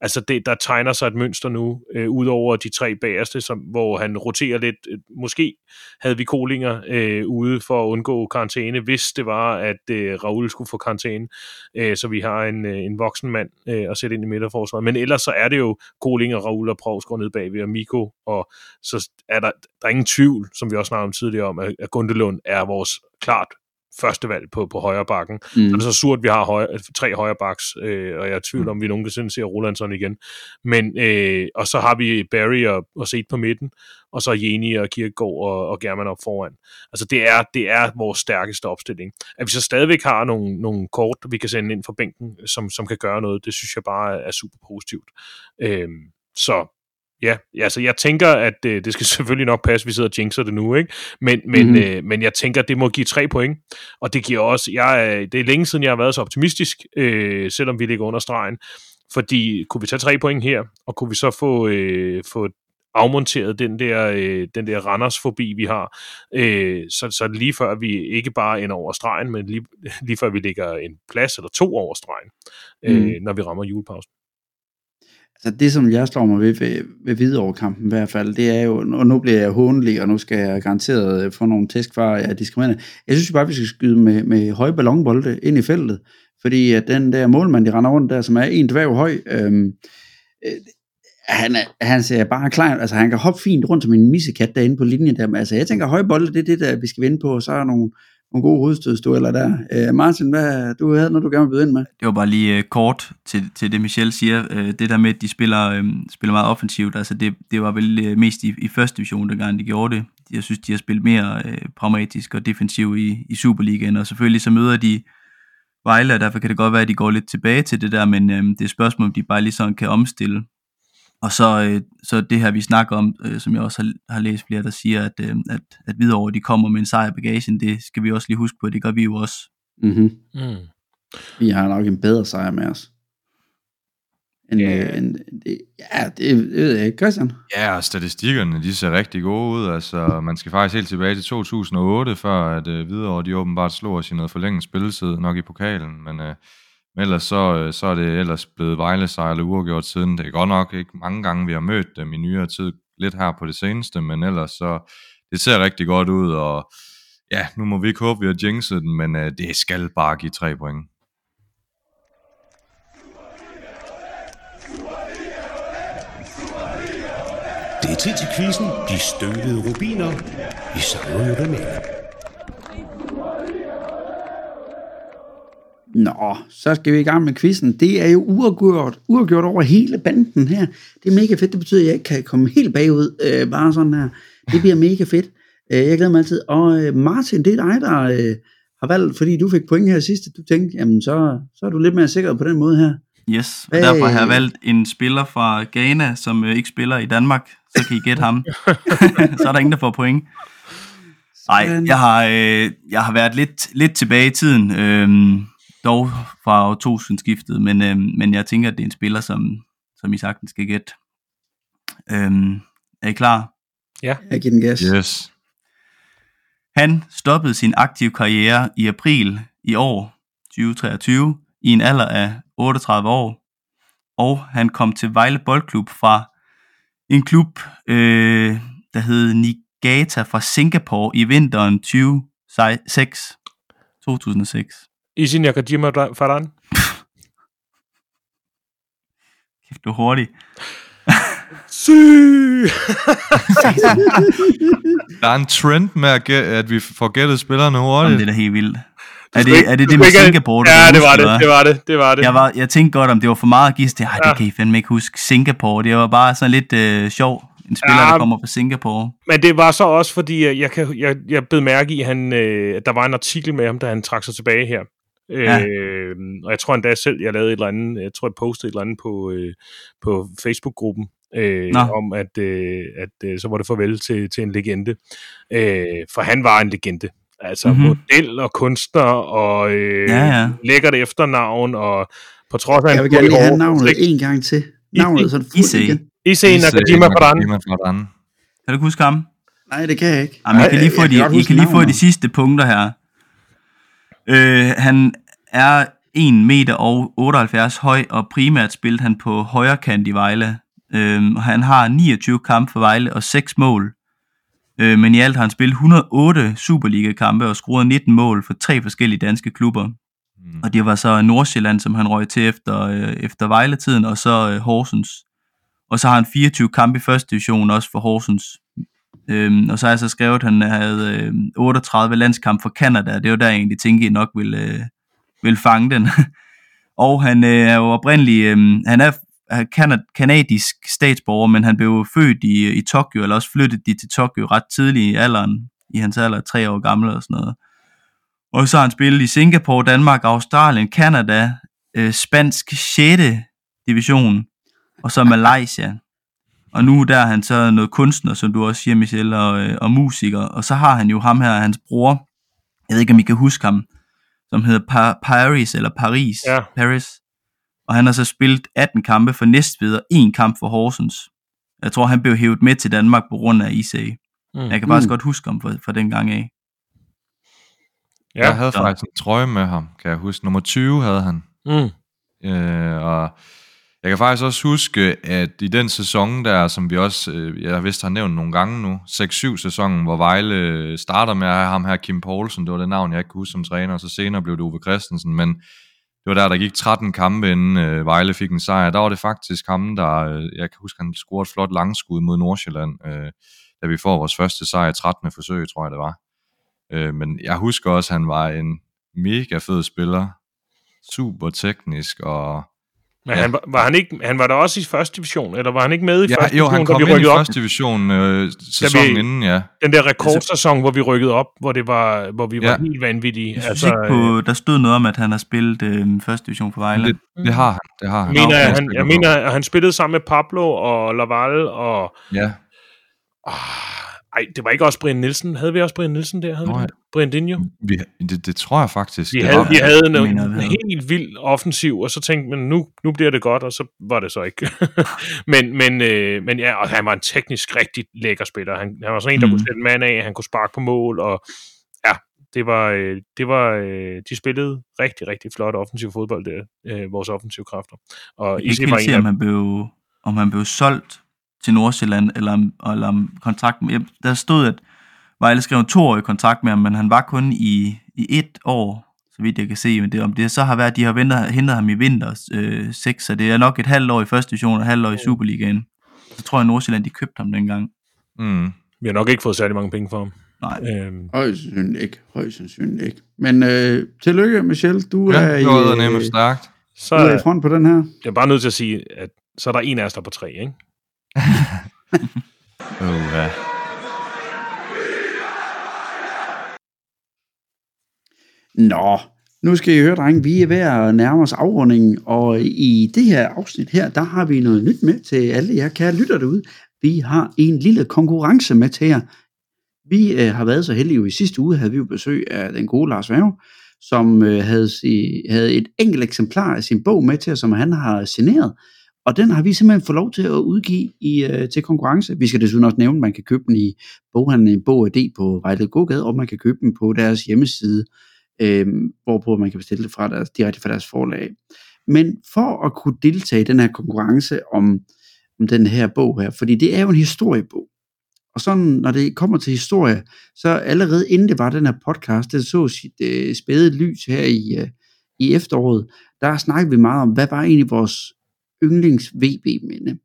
Altså, det, der tegner sig et mønster nu, øh, ud over de tre bagerste, som, hvor han roterer lidt. Øh, måske havde vi kolinger øh, ude for at undgå karantæne, hvis det var, at øh, Raul skulle få karantæne, øh, så vi har en, øh, en voksen mand øh, at sætte ind i midterforsvaret. Men ellers så er det jo kolinger, Raul og Provsgaard ned bagved, og Miko, og så er der, der er ingen tvivl, som vi også snakkede om tidligere om, at, at Gundelund er vores klart første valg på, på højre bakken. Mm. Så er det så surt, at vi har højre, tre højre backs, øh, og jeg er i tvivl om, vi nogensinde ser Rolandsson igen. Men, øh, og så har vi Barry og, og set på midten, og så Jeni og Kirkegaard og, og German op foran. Altså det er, det er vores stærkeste opstilling. At vi så stadigvæk har nogle, nogle kort, vi kan sende ind fra bænken, som, som kan gøre noget, det synes jeg bare er super positivt. Øh, så Ja, altså jeg tænker, at øh, det skal [laughs] selvfølgelig nok passe, vi sidder og jinxer det nu, ikke? Men, men, mm-hmm. øh, men jeg tænker, at det må give tre point, og det giver også, jeg, det er længe siden, jeg har været så optimistisk, øh, selvom vi ligger under stregen, fordi kunne vi tage tre point her, og kunne vi så få, øh, få afmonteret den der, øh, den der Randers forbi vi har, øh, så, så lige før vi ikke bare ender over stregen, men lige, [laughs] lige før vi ligger en plads eller to over stregen, øh, mm. når vi rammer julepausen. Altså det, som jeg slår mig ved, ved, ved Hvidovre-kampen i hvert fald, det er jo, og nu bliver jeg håndelig, og nu skal jeg garanteret øh, få nogle tæsk fra ja, jeg. Jeg synes jo bare, vi skal skyde med, med høje ballonbolde ind i feltet, fordi at den der målmand, de render rundt der, som er en dværg høj, øhm, øh, han, er, han ser bare klar, altså han kan hoppe fint rundt som en missekat derinde på linjen der, men altså jeg tænker, høje bolde, det er det, der vi skal vinde på, og så er nogle, nogle gode hovedstødstueller der. Øh, Martin, hvad du havde, når du gerne vil byde ind med? Det var bare lige øh, kort til, til det, Michel siger. Øh, det der med, at de spiller, øh, spiller meget offensivt, altså det, det var vel øh, mest i, i første division, der gang de gjorde det. Jeg synes, de har spillet mere øh, pragmatisk og defensiv i, i Superligaen, og selvfølgelig så møder de Vejle, og derfor kan det godt være, at de går lidt tilbage til det der, men øh, det er et spørgsmål, om de bare lige sådan kan omstille og så, øh, så det her, vi snakker om, øh, som jeg også har, har læst flere, der siger, at, øh, at, at videre de kommer med en sejr bagagen, det skal vi også lige huske på, det gør vi jo også. Mm-hmm. Mm. Vi har nok en bedre sejr med os. En, yeah. øh, en, det, ja, det, ved jeg ikke, Christian. Ja, og statistikkerne, de ser rigtig gode ud. Altså, man skal faktisk helt tilbage til 2008, før at øh, videre, de åbenbart slog os i noget forlænget spilletid, nok i pokalen, men øh, men ellers så, øh, så er det ellers blevet Vejle sejr uafgjort siden. Det er godt nok ikke mange gange, vi har mødt dem i nyere tid, lidt her på det seneste, men ellers så, det ser rigtig godt ud, og ja, nu må vi ikke håbe, vi har jinxet den, men øh, det skal bare give tre point. Det er tid til quizzen. De støvede rubiner. Vi samler jo dem med. Nå, så skal vi i gang med quizzen. Det er jo uafgjort, uafgjort over hele banden her. Det er mega fedt. Det betyder, at jeg ikke kan komme helt bagud, øh, bare sådan her. Det bliver mega fedt. Øh, jeg glæder mig altid. Og øh, Martin, det er dig, der øh, har valgt, fordi du fik point her sidst. Du tænkte, jamen så, så er du lidt mere sikker på den måde her. Yes, og derfor har jeg valgt en spiller fra Ghana, som øh, ikke spiller i Danmark. Så kan I gætte ham. [laughs] så er der ingen, der får point. Nej, jeg har, øh, jeg har været lidt, lidt tilbage i tiden. Øh, dog fra år 2000 skiftet, men, øh, men jeg tænker, at det er en spiller, som, som I sagtens skal gætte. Øhm, er I klar? Ja. Jeg giver den gas. Yes. Han stoppede sin aktive karriere i april i år 2023 i en alder af 38 år, og han kom til Vejle Boldklub fra en klub, øh, der hed Nigata fra Singapore i vinteren 2006. 2006. Isin Nakajima Faran. Kæft, du er hurtig. Syg! [laughs] der er en trend med, at, vi får gættet spillerne hurtigt. Jamen, det er da helt vildt. Er det, er det det med Singapore? Ja, det var det, det var det, det var det. Jeg, var, jeg tænkte godt, om det var for meget at give til, det kan I fandme ikke huske Singapore. Det var bare sådan lidt øh, sjov, en spiller, Ja, der kommer fra Singapore. Men det var så også, fordi øh, jeg, kan, jeg, jeg blev mærke i, at han, øh, der var en artikel med ham, da han trak sig tilbage her. Ja. Øh, og jeg tror endda selv, jeg lavede et eller andet, jeg tror, jeg postede et eller andet på, øh, på Facebook-gruppen, øh, Nå. om at, øh, at øh, så var det farvel til, til en legende. Øh, for han var en legende. Altså Mhm. mm-hmm. model og kunstner og øh, Ja, ja. lækkert efternavn, og på trods af Jeg vil gerne lige have navnet en gang til. Navnet så er fuldt Issei. igen. Issei Nakajima. Paran. Kan du huske ham? Nej, det kan jeg ikke. Jamen, I kan lige få, jeg de, I kan lige få de sidste punkter her. Øh, han er 1 meter og 78 høj, og primært spillede han på højre kant i Vejle. Øh, han har 29 kampe for Vejle og 6 mål. Øh, men i alt har han spillet 108 Superliga-kampe og scoret 19 mål for tre forskellige danske klubber. Mm. Og det var så Nordsjælland, som han røg til efter, øh, efter Vejle-tiden, og så øh, Horsens. Og så har han 24 kampe i første division også for Horsens. Øhm, og så har jeg så skrevet, at han havde øh, 38 landskamp for Canada. Det var der, jeg egentlig tænkte, I nok ville, øh, ville fange den. [laughs] og han øh, er jo oprindelig, øh, han er kanad- kanadisk statsborger, men han blev født i, i Tokyo, eller også flyttede de til Tokyo ret tidligt i alderen, i hans alder, tre år gammel og sådan noget. Og så har han spillet i Singapore, Danmark, Australien, Canada, øh, spansk 6. division, og så [laughs] Malaysia. Og nu der er han så noget kunstner, som du også siger, Michel, og, øh, og musiker. Og så har han jo ham her, hans bror, jeg ved ikke, om I kan huske ham, som hedder pa- Paris, eller Paris, Ja. Paris. Og han har så spillet 18 kampe for Næstved og en kamp for Horsens. Jeg tror, han blev hævet med til Danmark på grund af IC. Mm. Jeg kan faktisk Mm. godt huske ham fra, fra den gang af. Ja. Jeg havde så- faktisk en trøje med ham, kan jeg huske. Nummer 20 havde han. Mm. Øh, og jeg kan faktisk også huske, at i den sæson der, som vi også, øh, jeg vist har nævnt nogle gange nu, 6-7 sæsonen, hvor Vejle øh, starter med at have ham her, Kim Poulsen, det var det navn, jeg ikke kunne huske som træner, og så senere blev det Uwe Christensen, men det var der, der gik 13 kampe, inden øh, Vejle fik en sejr. Der var det faktisk ham, der, øh, jeg kan huske, han scorede et flot langskud mod Nordsjælland, øh, da vi får vores første sejr i 13. forsøg, tror jeg det var. Øh, men jeg husker også, at han var en mega fed spiller, super teknisk, og men Ja. han, var, var han, ikke, han var der også i første division, eller var han ikke med i Ja, første jo, division, han da kom vi ind i rykkede op? første division øh, sæsonen inden, ja. Den der rekordsæson, hvor vi rykkede op, hvor, det var, hvor vi var Ja. helt vanvittige. Jeg synes Altså, ikke på, der stod noget om, at han har spillet øh, første division for Vejle. Det, det har han, det har han. jeg mener, er han, sikker jeg mener, at han spillede sammen med Pablo og Laval, og... Ja, Ah, ej, det var ikke også Brian Nielsen. Havde vi også Brian Nielsen der? Havde vi Nå, det? Brian Dinjo? vi, det, det tror jeg faktisk. Vi det havde, var. vi havde en, mener, en, vi en helt vild offensiv, og så tænkte man, nu, nu bliver det godt, og så var det så ikke. [laughs] men, men, øh, men ja, og han var en teknisk rigtig lækker spiller. Han, han var sådan en, der Mm. kunne sætte en mand af, han kunne sparke på mål, og ja, det var, øh, det var øh, de spillede rigtig, rigtig flot offensiv fodbold der, øh, vores offensive kræfter. Og Jeg kan Isse ikke var helt en se, af han blev, om han blev solgt til Nordsjælland, eller om, eller om kontrakten... Jeg- Der stod, at Vejle skrev en toårig kontrakt med ham, men han var kun i, i et år, så vidt jeg kan se. Men det, om det så har været, de har ventet, hentet ham i vinter øh, 6, så det er nok et halvt år i første division og et halvt år i Superligaen. Så tror jeg, at Nordsjælland de købte ham dengang. Mm. Vi har nok ikke fået særlig mange penge for ham. Nej. Øhm, Højst sandsynligt ikke. Højst sandsynligt ikke. Men øh, tillykke, Michel. Du Ja, er, det i, nemme øh, stærkt. så du er er i front på den her. jeg er bare nødt til at sige, at så er der en af os, der er på tre, ikke? Oh, [laughs] uh. Nå, nu skal I høre, drenge, vi er ved at nærme os afrundingen, og i det her afsnit her, der har vi noget nyt med til alle jer kære lytter derude. Vi har en lille konkurrence med til jer. Vi øh, har været så heldige, jo i sidste uge havde vi jo besøg af den gode Lars Værge, som øh, havde, si, havde et enkelt eksemplar af sin bog med til os, som han har signeret. Og den har vi simpelthen fået lov til at udgive i, øh, til konkurrence. Vi skal desuden også nævne, at man kan købe den i boghandlen Bog D på Vejle Gågade, og man kan købe den på deres hjemmeside, øh, hvorpå man kan bestille det fra deres, direkte fra deres forlag. Men for at kunne deltage i den her konkurrence om, om den her bog her, fordi det er jo en historiebog, og sådan, når det kommer til historie, så allerede inden det var den her podcast, det så sit øh, spæde lys her i, øh, i efteråret, der snakkede vi meget om, hvad var egentlig vores yndlings VB-minde.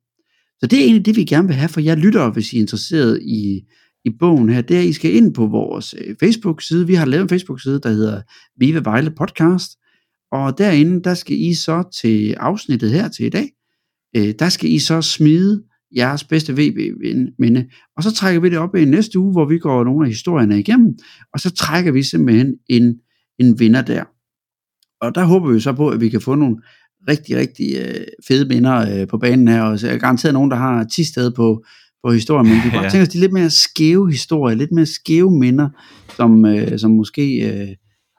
Så det er egentlig det, vi gerne vil have for jer lyttere, hvis I er interesseret i, i bogen her, det er, at I skal ind på vores øh, Facebook-side. Vi har lavet en Facebook-side, der hedder Vive Vejle Podcast, og derinde, der skal I så til afsnittet her til i dag, øh, der skal I så smide jeres bedste VB-minde. Og så trækker vi det op i næste uge, hvor vi går nogle af historierne igennem, og så trækker vi simpelthen en, en vinder der. Og der håber vi så på, at vi kan få nogle rigtig, rigtig øh, fede minder øh, på banen her, og så er garanteret nogen, der har 10 steder på, på historien, men vi kan [laughs] godt tænke os de lidt mere skæve historier, lidt mere skæve minder, som, øh, som måske øh,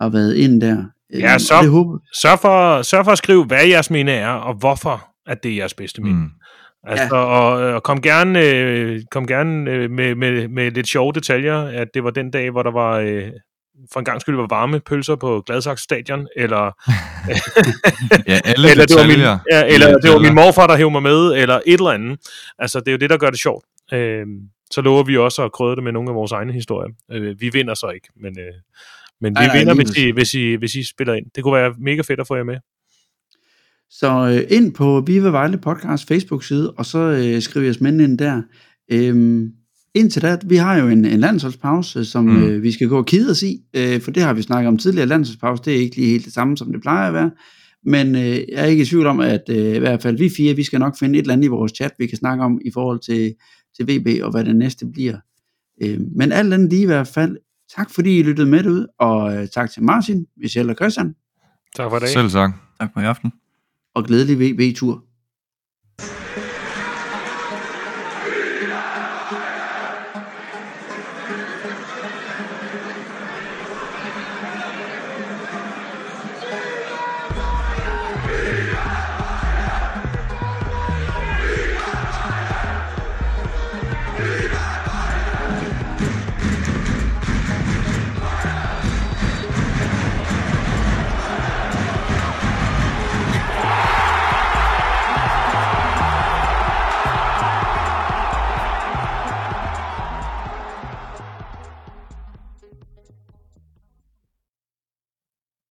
har været ind der. Øh, Ja, så, det håber, sørg, for, sørg for at skrive, hvad jeres minde er, og hvorfor at det er jeres bedste minde. Mm. Altså, ja. og, og kom gerne, øh, kom gerne øh, med, med, med lidt sjove detaljer, at det var den dag, hvor der var øh, for en gang skyld var varme pølser på Gladsaxe stadion, eller, [laughs] Ja, alle eller det var min, ja, eller det var min morfar, der hævde mig med, eller et eller andet. Altså, det er jo det, der gør det sjovt. Øh, så lover vi også at krydre det med nogle af vores egne historier. Øh, vi vinder så ikke, men, øh, men vi nej, vinder, lige hvis I, hvis, I, hvis I spiller ind. Det kunne være mega fedt at få jer med. Så øh, ind på Viva Vejle Podcast Facebook-side, og så øh, skriv jeres mænd ind der. Øhm, indtil da, vi har jo en, en landsholdspause, som Mm. øh, vi skal gå og kide os i, øh, for det har vi snakket om tidligere. Landsholdspause, det er ikke lige helt det samme, som det plejer at være. Men øh, jeg er ikke i tvivl om, at øh, i hvert fald vi fire, vi skal nok finde et eller andet i vores chat, vi kan snakke om i forhold til, til VB og hvad det næste bliver. Øh, men alt andet lige i hvert fald, tak fordi I lyttede med ud, og øh, tak til Martin, Michelle og Christian, Tak for i dag. Selv tak. Tak for i aften. og glædelig VB-tur.